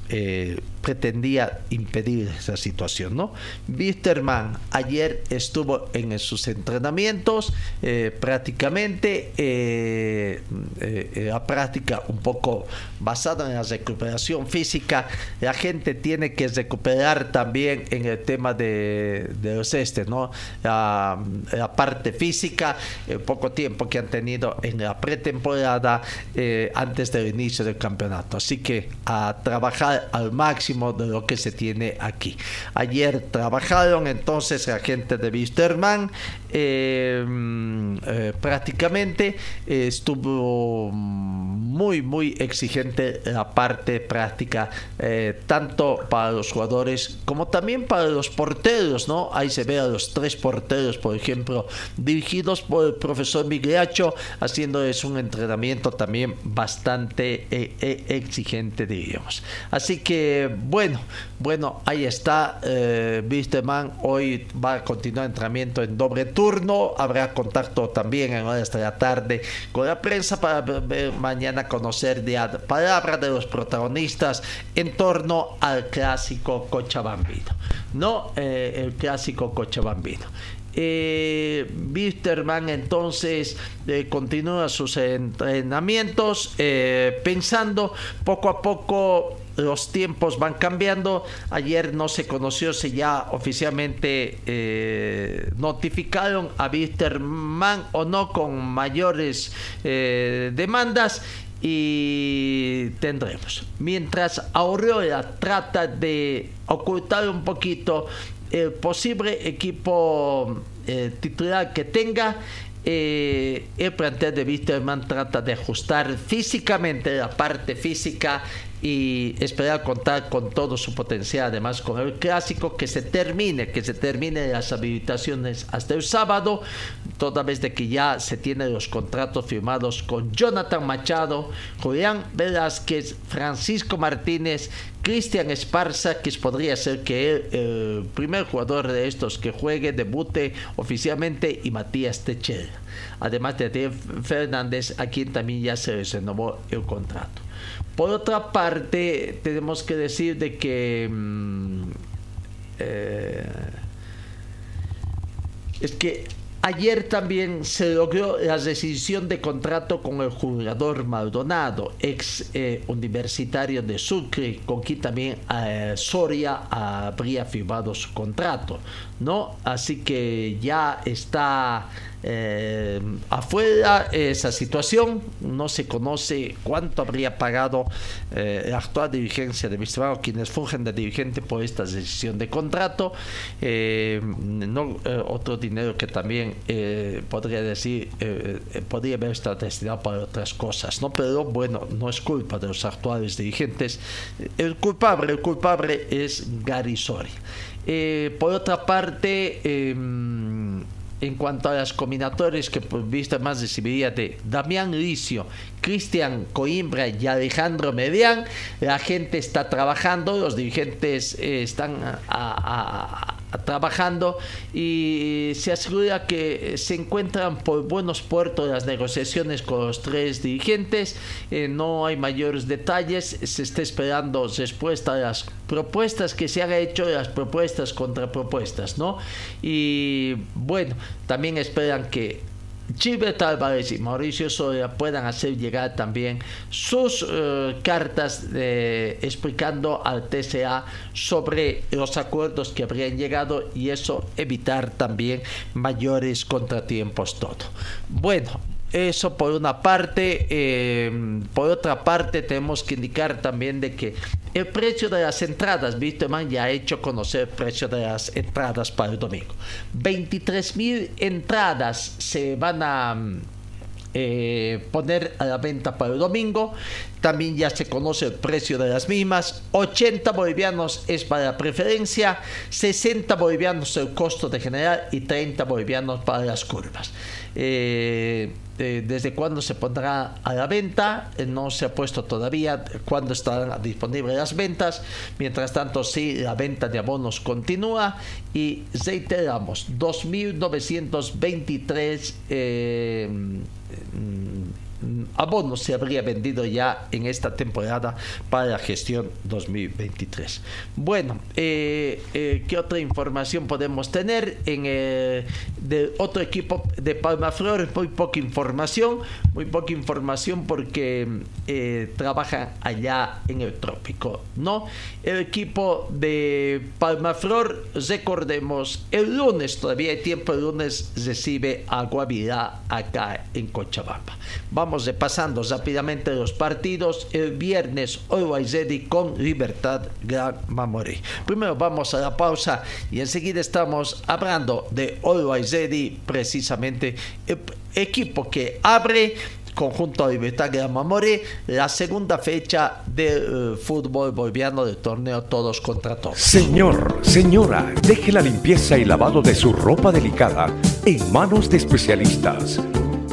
eh, pretendía impedir esa situación. ¿no? Wisterman ayer estuvo en sus entrenamientos, eh, prácticamente la práctica un poco basada en la recuperación física. La gente tiene que recuperar también en el tema de los este, ¿no? la parte física el poco tiempo que han tenido en la pretemporada eh, antes del inicio del campeonato. Así que a trabajar al máximo de lo que se tiene aquí. Ayer trabajaron entonces la gente de Wisterman, eh, eh, prácticamente estuvo muy, muy exigente la parte práctica, tanto para los jugadores como también para los porteros, ¿no? Ahí se ve a los tres porteros, por ejemplo, dirigidos por el profesor Migliacho, haciéndoles un entrenamiento también bastante eh, eh, exigente, diríamos. Así que, bueno, bueno, ahí está. Eh, Man hoy va a continuar entrenamiento en doble turno. Habrá contacto también en horas de la tarde con la prensa para ver, mañana conocer de palabras de los protagonistas en torno al clásico Cochabambino. No, eh, el clásico Cochabambino. Eh, Wisterman entonces eh, continúa sus entrenamientos eh, pensando poco a poco los tiempos van cambiando. Ayer no se conoció si ya oficialmente eh, notificaron a Wisterman o no con mayores demandas y tendremos. Mientras Aureola trata de ocultar un poquito el posible equipo eh, titular que tenga, eh, el plantel de Wisterman trata de ajustar físicamente la parte física y esperar contar con todo su potencial, además con el clásico que se termine, que se termine las habilitaciones hasta el sábado, toda vez de que ya se tienen los contratos firmados con Jonathan Machado, Julián Velázquez, Francisco Martínez, Cristian Esparza, que podría ser que el, primer jugador de estos que juegue, debute oficialmente, y Matías Techel. Además de Fernández, a quien también ya se renovó el contrato. Por otra parte, tenemos que decir de que mmm, eh, es que ayer también se logró la rescisión de contrato con el jugador Maldonado, ex eh, universitario de Sucre, con quien también eh, Soria habría firmado su contrato, ¿no? Así que ya está eh, afuera esa situación, no se conoce cuánto habría pagado eh, la actual dirigencia de Mistrado, quienes fungen de dirigente por esta decisión de contrato, eh, no otro dinero que también podría decir, podría haber estado destinado para otras cosas, ¿no? Pero bueno, no es culpa de los actuales dirigentes, el culpable, el culpable es Gary. Por otra parte, en cuanto a las combinatorias que por vista más recibiría de Damián Licio, Cristian Coimbra y Alejandro Medián, la gente está trabajando, los dirigentes eh, están a, trabajando y se asegura que se encuentran por buenos puertos las negociaciones con los tres dirigentes, eh, no hay mayores detalles, se está esperando respuesta a las propuestas que se han hecho, las propuestas contra propuestas, ¿no? Y bueno, también esperan que Gilbert Álvarez y Mauricio Soria puedan hacer llegar también sus uh, cartas explicando al TCA sobre los acuerdos que habrían llegado y eso evitar también mayores contratiempos todo. Bueno, eso por una parte. Eh, por otra parte, tenemos que indicar también de que el precio de las entradas, Bitterman ya ha hecho conocer el precio de las entradas para el domingo. 23 mil entradas se van a eh, poner a la venta para el domingo. También ya se conoce el precio de las mismas. 80 bolivianos es para la preferencia, 60 bolivianos el costo de general y 30 bolivianos para las curvas. Eh, desde cuándo se pondrá a la venta, eh, no se ha puesto todavía cuándo estarán disponibles las ventas. Mientras tanto, sí, la venta de abonos continúa y reiteramos, 2.923 eh, abonos se habría vendido ya en esta temporada para la gestión 2023. Bueno, eh, eh, ¿qué otra información podemos tener? En eh, de otro equipo de Palma Flores, muy poca información, muy poca información porque eh, trabajan allá en el trópico, ¿no? El equipo de Palma Flor, recordemos, el lunes, todavía hay tiempo, el lunes recibe a Guavirá acá en Cochabamba. Vamos repasando rápidamente los partidos. El viernes, Ready con Libertad Gran Mamoré. Primero vamos a la pausa y enseguida estamos hablando de Ready, precisamente el equipo que abre conjunto de Libertad Gran Mamoré la segunda fecha del uh, fútbol boliviano del torneo Todos contra Todos. Señor, señora, deje la limpieza y lavado de su ropa delicada en manos de especialistas.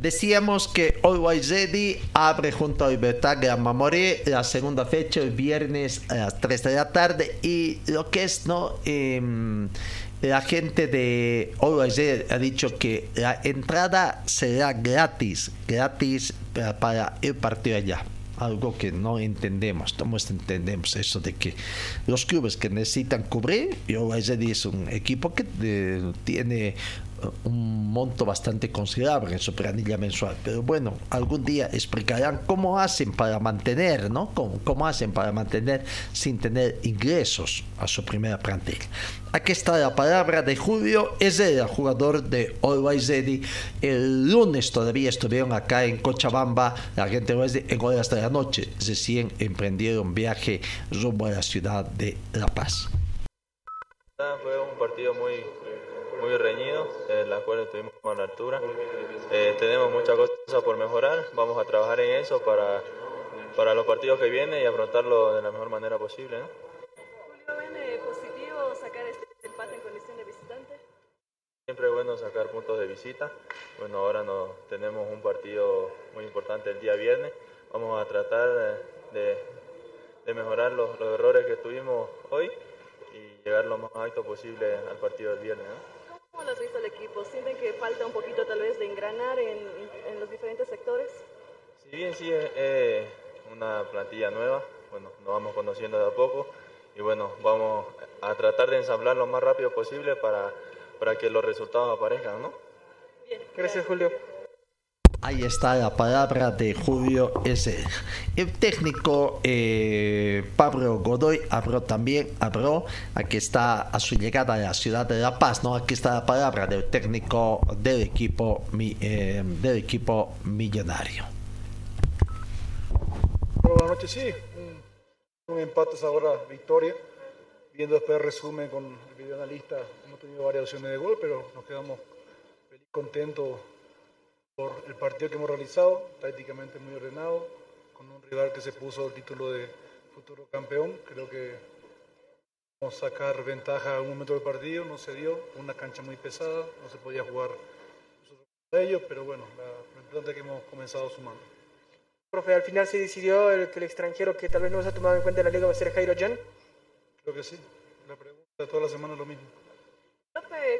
Decíamos que Always Ready abre junto a Libertad Gran Mamoré la segunda fecha el viernes a las 3 de la tarde y lo que es, ¿no? Em, la gente de Always Ready ha dicho que la entrada será gratis, gratis para, el partido allá algo que no entendemos. Todos entendemos eso de que los clubes que necesitan cubrir, y Always Ready es un equipo que eh, tiene un monto bastante considerable en su planilla mensual. Pero bueno, algún día explicarán cómo hacen para mantener, ¿no? Cómo, cómo hacen para mantener sin tener ingresos a su primera plantilla. Aquí está la palabra de Julio, el jugador de Always Ready. El lunes todavía estuvieron acá en Cochabamba, la gente de en horas de la noche. Recién emprendieron viaje rumbo a la ciudad de La Paz. Fue un partido muy, muy reñido, en la cual estuvimos a la altura. Eh, tenemos muchas cosas por mejorar, vamos a trabajar en eso para, para los partidos que vienen y afrontarlo de la mejor manera posible. ¿no? Julio, ¿ven positivo sacar este empate en condición de visitante? Siempre es bueno sacar puntos de visita. Bueno, ahora no, tenemos un partido muy importante el día viernes. Vamos a tratar de, de mejorar los, los errores que tuvimos hoy y llegar lo más alto posible al partido del viernes. ¿no? ¿Cómo lo has visto el equipo? ¿Sienten que falta un poquito tal vez de engranar en, en los diferentes sectores? Si bien sí es eh, una plantilla nueva, bueno, nos vamos conociendo de a poco y bueno, vamos a tratar de ensamblar lo más rápido posible para, para que los resultados aparezcan, ¿no? Bien, Gracias, Julio. Ahí está la palabra de Julio S. El técnico eh, Pablo Godoy habló también, habló, aquí está a su llegada a la ciudad de La Paz, ¿no? Aquí está la palabra del técnico del equipo, eh, del equipo millonario. Buenas noches, sí. Un, un empate es ahora victoria. Viendo después el resumen con el videoanalista, hemos tenido varias opciones de gol, pero nos quedamos contentos por el partido que hemos realizado, tácticamente muy ordenado, con un rival que se puso el título de futuro campeón. Creo que vamos a sacar ventaja a un momento del partido, no se dio, una cancha muy pesada, no se podía jugar con ellos, pero bueno, lo importante es que hemos comenzado sumando. Profe, al final se decidió el, que el extranjero que tal vez no se ha tomado en cuenta en la liga va a ser Jairo Jan. Creo que sí. La pregunta de toda la semana es lo mismo.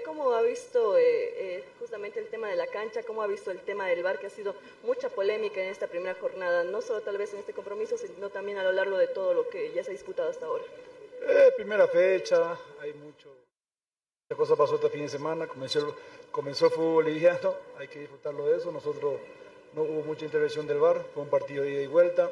¿Cómo ha visto eh, eh, justamente el tema de la cancha? ¿Cómo ha visto el tema del VAR que ha sido mucha polémica en esta primera jornada? No solo tal vez en este compromiso, sino también a lo largo de todo lo que ya se ha disputado hasta ahora. Eh, primera fecha, hay mucho. Mucha cosa pasó este fin de semana, comenzó, comenzó el fútbol boliviano, hay que disfrutarlo de eso. Nosotros no hubo mucha intervención del VAR, fue un partido de ida y vuelta.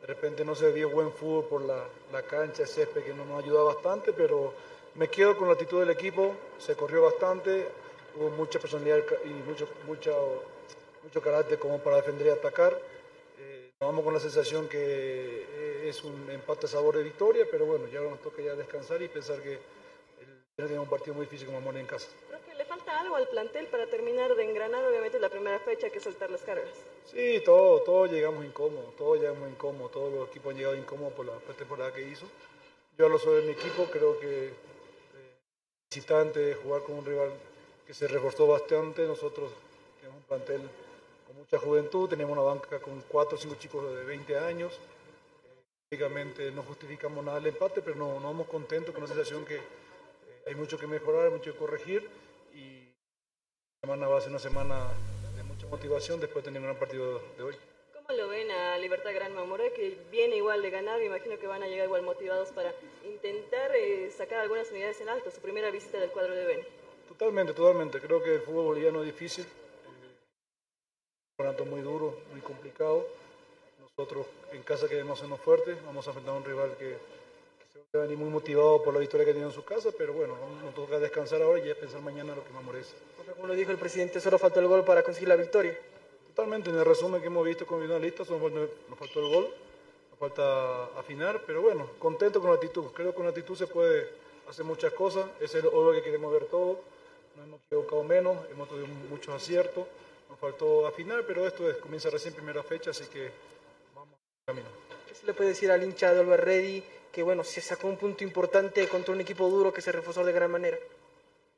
De repente no se vio buen fútbol por la, la cancha, el césped que no nos ayuda bastante, pero me quedo con la actitud del equipo, se corrió bastante, hubo mucha personalidad y mucho, mucho, mucho carácter como para defender y atacar. Eh, vamos con la sensación que eh, es un empate a sabor de victoria, pero bueno, ya nos toca ya descansar y pensar que el tiene un partido muy difícil como Amor en casa. Profe, ¿le falta algo al plantel para terminar de engranar obviamente la primera fecha que es soltar las cargas? Sí, todo, todos llegamos incómodos, todos llegamos incómodos, todos los equipos han llegado incómodos por la pretemporada que hizo. Yo lo soy de mi equipo, creo que visitante, jugar con un rival que se reforzó bastante, nosotros tenemos un plantel con mucha juventud, tenemos una banca con cuatro o cinco chicos de 20 años. Lógicamente no justificamos nada el empate, pero no, no vamos contentos con una sensación que eh, hay mucho que mejorar, mucho que corregir y la semana va a ser una semana de mucha motivación después de tener un gran partido de hoy. ¿Cómo lo ven Libertad Gran Mamoré, que viene igual de ganar? Me imagino que van a llegar igual motivados para intentar eh, sacar algunas unidades en alto, su primera visita del cuadro de Beni. Totalmente, totalmente. Creo que el fútbol boliviano es difícil, eh, un campeonato muy duro, muy complicado. Nosotros en casa queremos hacernos fuertes, vamos a enfrentar a un rival que, que se va a venir muy motivado por la victoria que ha tenido en su casa, pero bueno, nos toca descansar ahora y ya pensar mañana lo que más merece. Profe, Como lo dijo el presidente, solo faltó el gol para conseguir la victoria. Totalmente, en el resumen que hemos visto con finalistas, nos nos faltó el gol, nos falta afinar, pero bueno, contento con la actitud. Creo que con la actitud se puede hacer muchas cosas, es el oro que queremos ver todo, no hemos equivocado menos, hemos tenido muchos aciertos, nos faltó afinar, pero esto es, comienza recién primera fecha, así que vamos camino. ¿Qué se le puede decir al hincha de Oliver Ready que bueno, se sacó un punto importante contra un equipo duro que se reforzó de gran manera?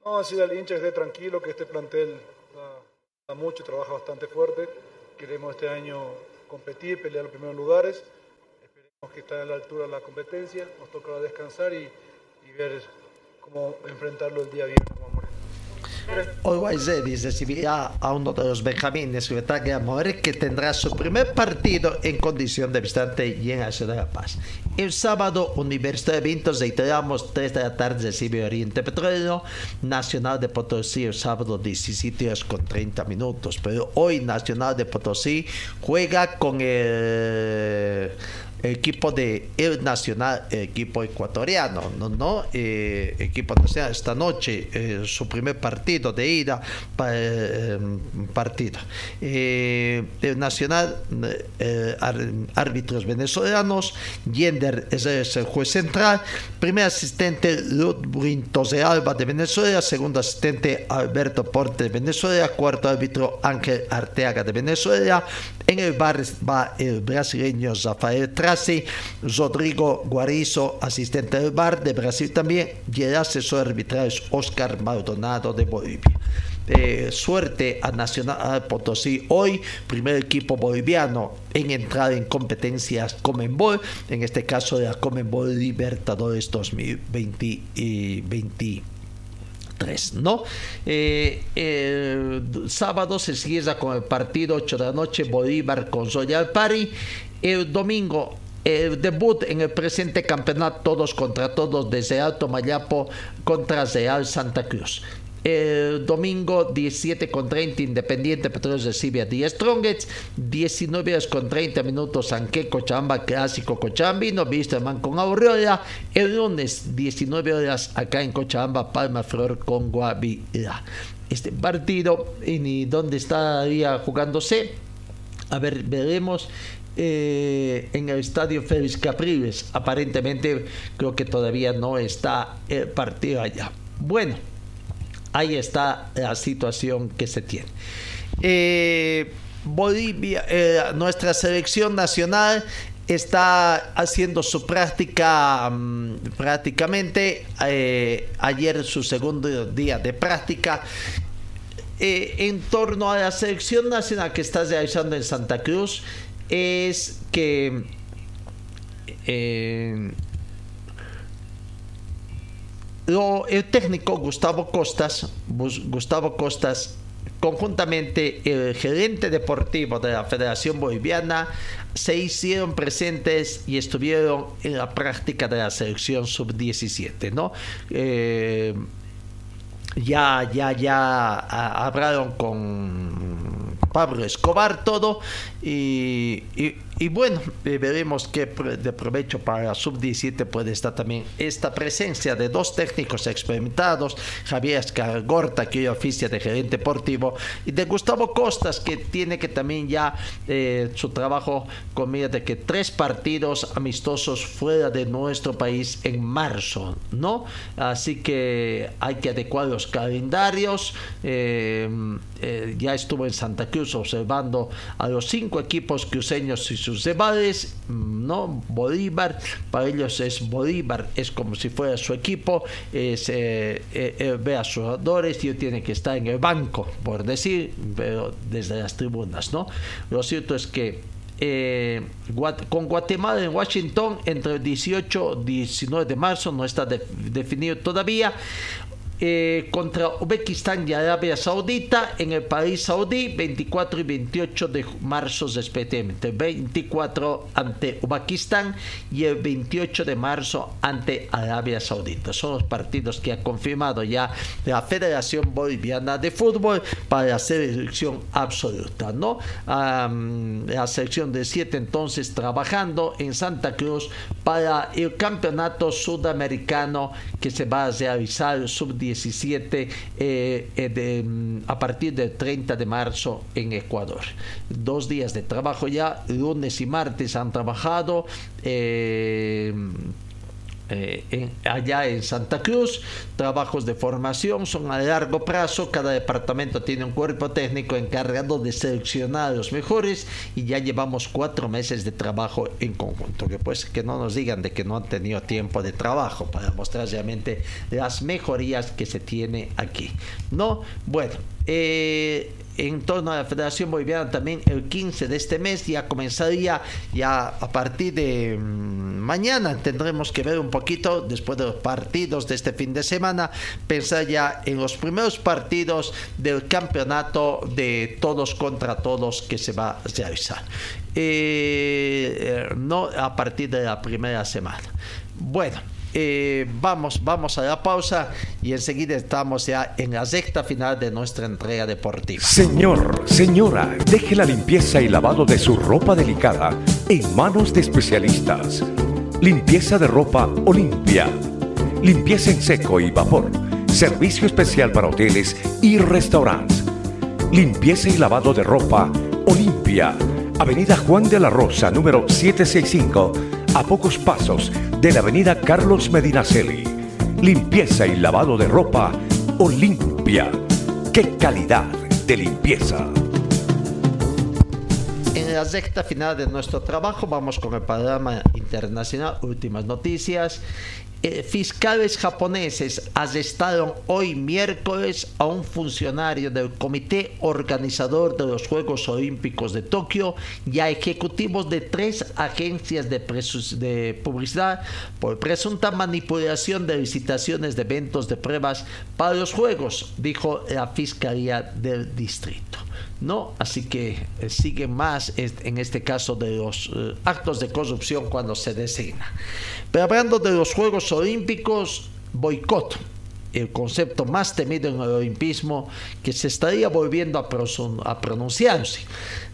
No, así al hincha que esté tranquilo, que este plantel mucho, trabaja bastante fuerte. Queremos este año competir, pelear los primeros lugares. Esperemos que esté a la altura de la competencia. Nos tocará descansar y, y ver cómo enfrentarlo el día viernes. Hoy dice recibirá a uno de los benjamines que Amor que tendrá su primer partido en condición de visitante y en la ciudad de La Paz. El sábado, Universidad de Vintos, reiteramos 3 de la tarde recibe Oriente Petróleo, Nacional de Potosí el sábado 17 horas con 30 minutos, pero hoy Nacional de Potosí juega con el equipo de el nacional, equipo ecuatoriano, no, no eh, equipo nacional esta noche eh, su primer partido de ida para eh, partido el nacional árbitros venezolanos Yender es, el juez central primer asistente Ludwig de Alba de Venezuela segundo asistente Alberto Porte de Venezuela cuarto árbitro Ángel Arteaga de Venezuela. En el bar va el brasileño Rafael Rodrigo Guarizo, asistente del bar de Brasil también, y el asesor arbitral es Oscar Maldonado de Bolivia. Eh, suerte a Nacional Potosí hoy, primer equipo boliviano en entrar en competencias Comenbol, en este caso de la Comenbol Libertadores 2023. ¿no? Eh, sábado se cierra con el partido 8 de la noche Bolívar con Royal Pari. El domingo el debut en el presente campeonato todos contra todos desde Alto Mayapo contra Real Santa Cruz. El domingo 17 con 30 Independiente Petróleo recibe a 10 Strongets, 19 horas con 30 minutos Anque Cochabamba Clásico Cochabambino, man con Aureola, el lunes 19 horas acá en Cochabamba Palma Flor con Guavira. Este partido, ¿y dónde estaría jugándose? A ver, veremos eh, en el estadio Félix Capriles. Aparentemente creo que todavía no está el partido allá. Bueno, ahí está la situación que se tiene. Eh, Bolivia, eh, nuestra selección nacional está haciendo su práctica mm, prácticamente ayer su segundo día de práctica en torno a la selección nacional que está realizando en Santa Cruz es que eh, el técnico Gustavo Costas, Gustavo Costas, conjuntamente el gerente deportivo de la Federación Boliviana, se hicieron presentes y estuvieron en la práctica de la selección sub-17, ¿no? Eh, ya, ya, ya hablaron con Pablo Escobar todo y, y, bueno, eh, veremos qué de provecho para Sub-17 puede estar también esta presencia de dos técnicos experimentados, Javier Escargorta, que hoy oficia de gerente deportivo, y de Gustavo Costas, que tiene que también ya eh, su trabajo con de que tres partidos amistosos fuera de nuestro país en marzo, ¿no? Así que hay que adecuar los calendarios. Eh, ya estuvo en Santa Cruz observando a los cinco equipos cruceños y sus rivales, ¿no? Bolívar, para ellos es Bolívar, es como si fuera su equipo, es, eh, eh, eh, ve a sus jugadores y tiene que estar en el banco, por decir, pero desde las tribunas, ¿no? Lo cierto es que con Guatemala en Washington entre el 18 y 19 de marzo no está definido todavía eh, contra Uzbekistán y Arabia Saudita en el país saudí 24 y 28 de marzo respectivamente 24 ante Uzbekistán y el 28 de marzo ante Arabia Saudita son los partidos que ha confirmado ya la Federación Boliviana de Fútbol para la selección absoluta ¿no? la selección de 7 entonces trabajando en Santa Cruz para el campeonato sudamericano que se va a realizar sub 17 eh, eh, mm, a partir del 30 de marzo en Ecuador. Dos días de trabajo ya, lunes y martes han trabajado. Eh, eh, allá en Santa Cruz. Trabajos de formación son a largo plazo. Cada departamento tiene un cuerpo técnico encargado de seleccionar a los mejores y ya llevamos cuatro meses de trabajo en conjunto. Que pues que no nos digan de que no han tenido tiempo de trabajo para mostrar realmente las mejorías que se tiene aquí. No, bueno. Eh, en torno a la Federación Boliviana también el 15 de este mes ya comenzaría ya a partir de mm, mañana tendremos que ver un poquito después de los partidos de este fin de semana pensar ya en los primeros partidos del campeonato de todos contra todos que se va a realizar. Eh, no a partir de la primera semana. Bueno eh, vamos, vamos a la pausa y enseguida estamos ya en la sexta final de nuestra entrega deportiva. Señor, señora, deje la limpieza y lavado de su ropa delicada en manos de especialistas. Limpieza de ropa Olimpia. Limpieza en seco y vapor. Servicio especial para hoteles y restaurantes. Limpieza y lavado de ropa Olimpia. Avenida Juan de la Rosa, número 765 a pocos pasos de la avenida Carlos Medinaceli. Limpieza y lavado de ropa Olimpia. ¡Qué calidad de limpieza! En la sexta final de nuestro trabajo vamos con el panorama internacional, últimas noticias eh, fiscales japoneses arrestaron hoy miércoles a un funcionario del comité organizador de los Juegos Olímpicos de Tokio y a ejecutivos de tres agencias de, de publicidad por presunta manipulación de licitaciones de eventos de pruebas para los Juegos, dijo la Fiscalía del Distrito. ¿No? Así que eh, sigue más en este caso de los eh, actos de corrupción cuando se designa. Pero hablando de los Juegos Olímpicos, boicot el concepto más temido en el olimpismo que se estaría volviendo a, pronunciarse.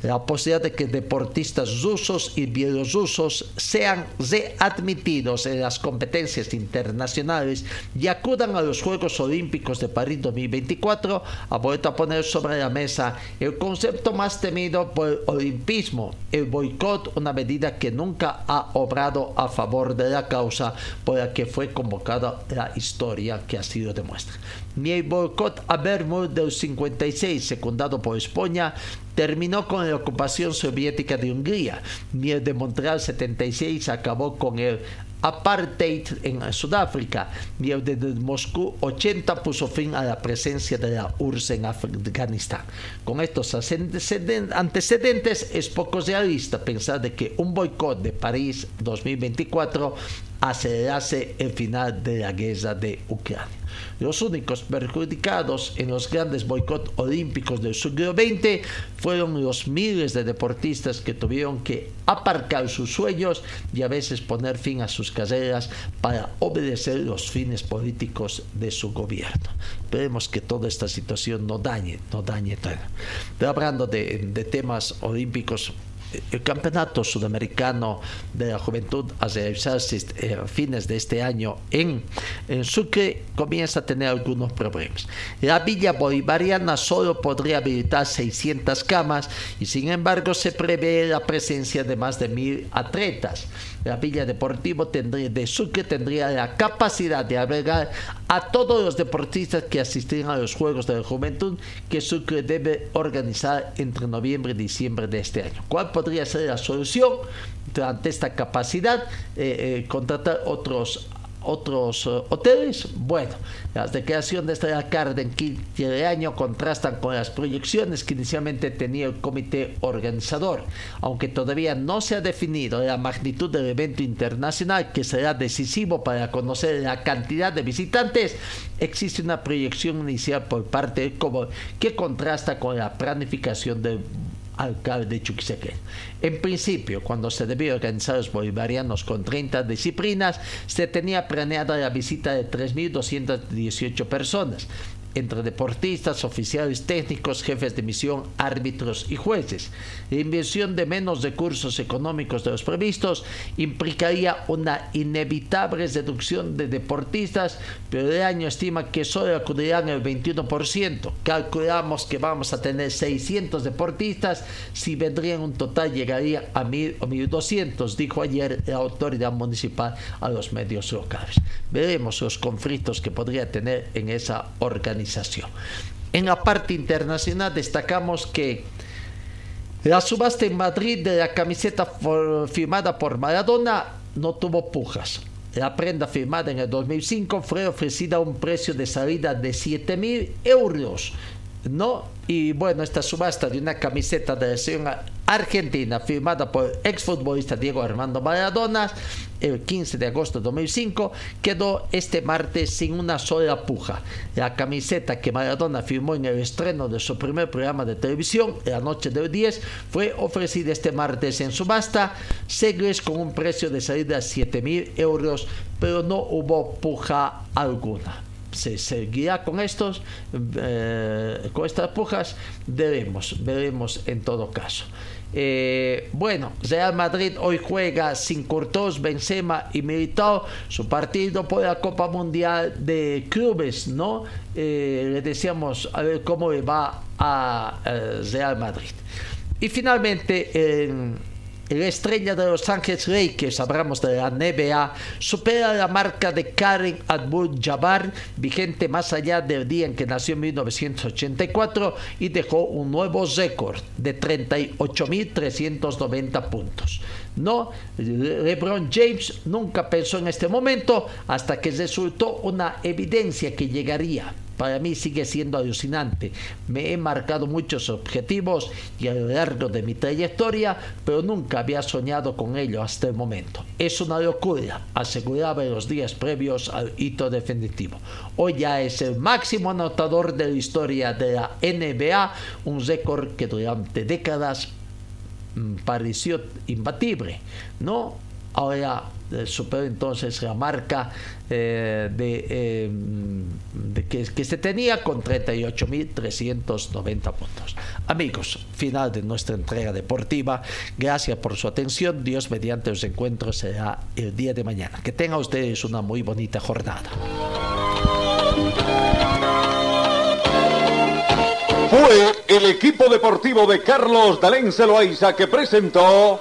La posibilidad de que deportistas rusos y bielorrusos sean readmitidos en las competencias internacionales y acudan a los Juegos Olímpicos de París 2024 ha vuelto a poner sobre la mesa el concepto más temido por el olimpismo, el boicot, una medida que nunca ha obrado a favor de la causa por la que fue convocada la historia que ha sido demuestra. Ni el boicot a Bermud del 56, secundado por España, terminó con la ocupación soviética de Hungría, ni el de Montreal 76 acabó con el apartheid en Sudáfrica, ni el de Moscú 80 puso fin a la presencia de la URSS en Afganistán. Con estos antecedentes es poco realista pensar de que un boicot de París 2024 acelerase el final de la guerra de Ucrania. Los únicos perjudicados en los grandes boicots olímpicos del siglo XX fueron los miles de deportistas que tuvieron que aparcar sus sueños y a veces poner fin a sus carreras para obedecer los fines políticos de su gobierno. Esperemos que toda esta situación no dañe, no dañe hablando de temas olímpicos el campeonato sudamericano de la juventud a realizarse a fines de este año en, Sucre comienza a tener algunos problemas. La villa bolivariana solo podría habilitar 600 camas y sin embargo se prevé la presencia de más de mil atletas. La Villa Deportivo tendría, de Sucre tendría la capacidad de albergar a todos los deportistas que asistirán a los Juegos de la Juventud que Sucre debe organizar entre noviembre y diciembre de este año. ¿Cuál podría ser la solución ante esta capacidad? Eh, eh, contratar otros otros eh, hoteles. Bueno, las declaraciones de la en quince de año contrastan con las proyecciones que inicialmente tenía el comité organizador. Aunque todavía no se ha definido la magnitud del evento internacional que será decisivo para conocer la cantidad de visitantes, existe una proyección inicial por parte del COBO que contrasta con la planificación del alcalde Chuquisaquén. En principio, cuando se debió organizar los bolivarianos con 30 disciplinas, se tenía planeada la visita de 3.218 personas entre deportistas, oficiales técnicos, jefes de misión, árbitros y jueces. La inversión de menos recursos económicos de los previstos implicaría una inevitable reducción de deportistas, pero el año estima que solo acudirán el 21%. Calculamos que vamos a tener 600 deportistas, si vendrían un total llegaría a 1.000 o 1.200, dijo ayer la autoridad municipal a los medios locales. Veremos los conflictos que podría tener en esa organización en la parte internacional destacamos que la subasta en Madrid de la camiseta firmada por Maradona no tuvo pujas. La prenda firmada en el 2005 fue ofrecida a un precio de salida de 7 mil euros ¿no? Y bueno, esta subasta de una camiseta de selección argentina firmada por el exfutbolista Diego Armando Maradona el 15 de agosto de 2005 quedó este martes sin una sola puja. La camiseta que Maradona firmó en el estreno de su primer programa de televisión, la noche del 10, fue ofrecida este martes en subasta, segles con un precio de salida de 7 mil euros, pero no hubo puja alguna se seguirá con estos eh, con estas pujas veremos veremos en todo caso eh, bueno, Real Madrid hoy juega sin Courtois, Benzema y Militao su partido por la Copa Mundial de Clubes, ¿no? Eh, le decíamos a ver cómo va a Real Madrid. Y finalmente, en la estrella de Los Ángeles Lakers, hablamos de la NBA, supera la marca de Karen Abdul-Jabbar, vigente más allá del día en que nació en 1984 y dejó un nuevo récord de 38.390 puntos. No, LeBron James nunca pensó en este momento hasta que resultó una evidencia que llegaría para mí sigue siendo alucinante. Me he marcado muchos objetivos y a lo largo de mi trayectoria, pero nunca había soñado con ello hasta el momento. Es una locura, aseguraba en los días previos al hito definitivo. Hoy ya es el máximo anotador de la historia de la NBA, un récord que durante décadas mm, pareció imbatible, ¿no? Ahora superó entonces la marca eh, de, eh, de que, que, se tenía con 38.390 puntos. Amigos, final de nuestra entrega deportiva. Gracias por su atención. Dios mediante los encuentros será el día de mañana. Que tengan ustedes una muy bonita jornada. Fue el equipo deportivo de Carlos Dalén Celoaiza que presentó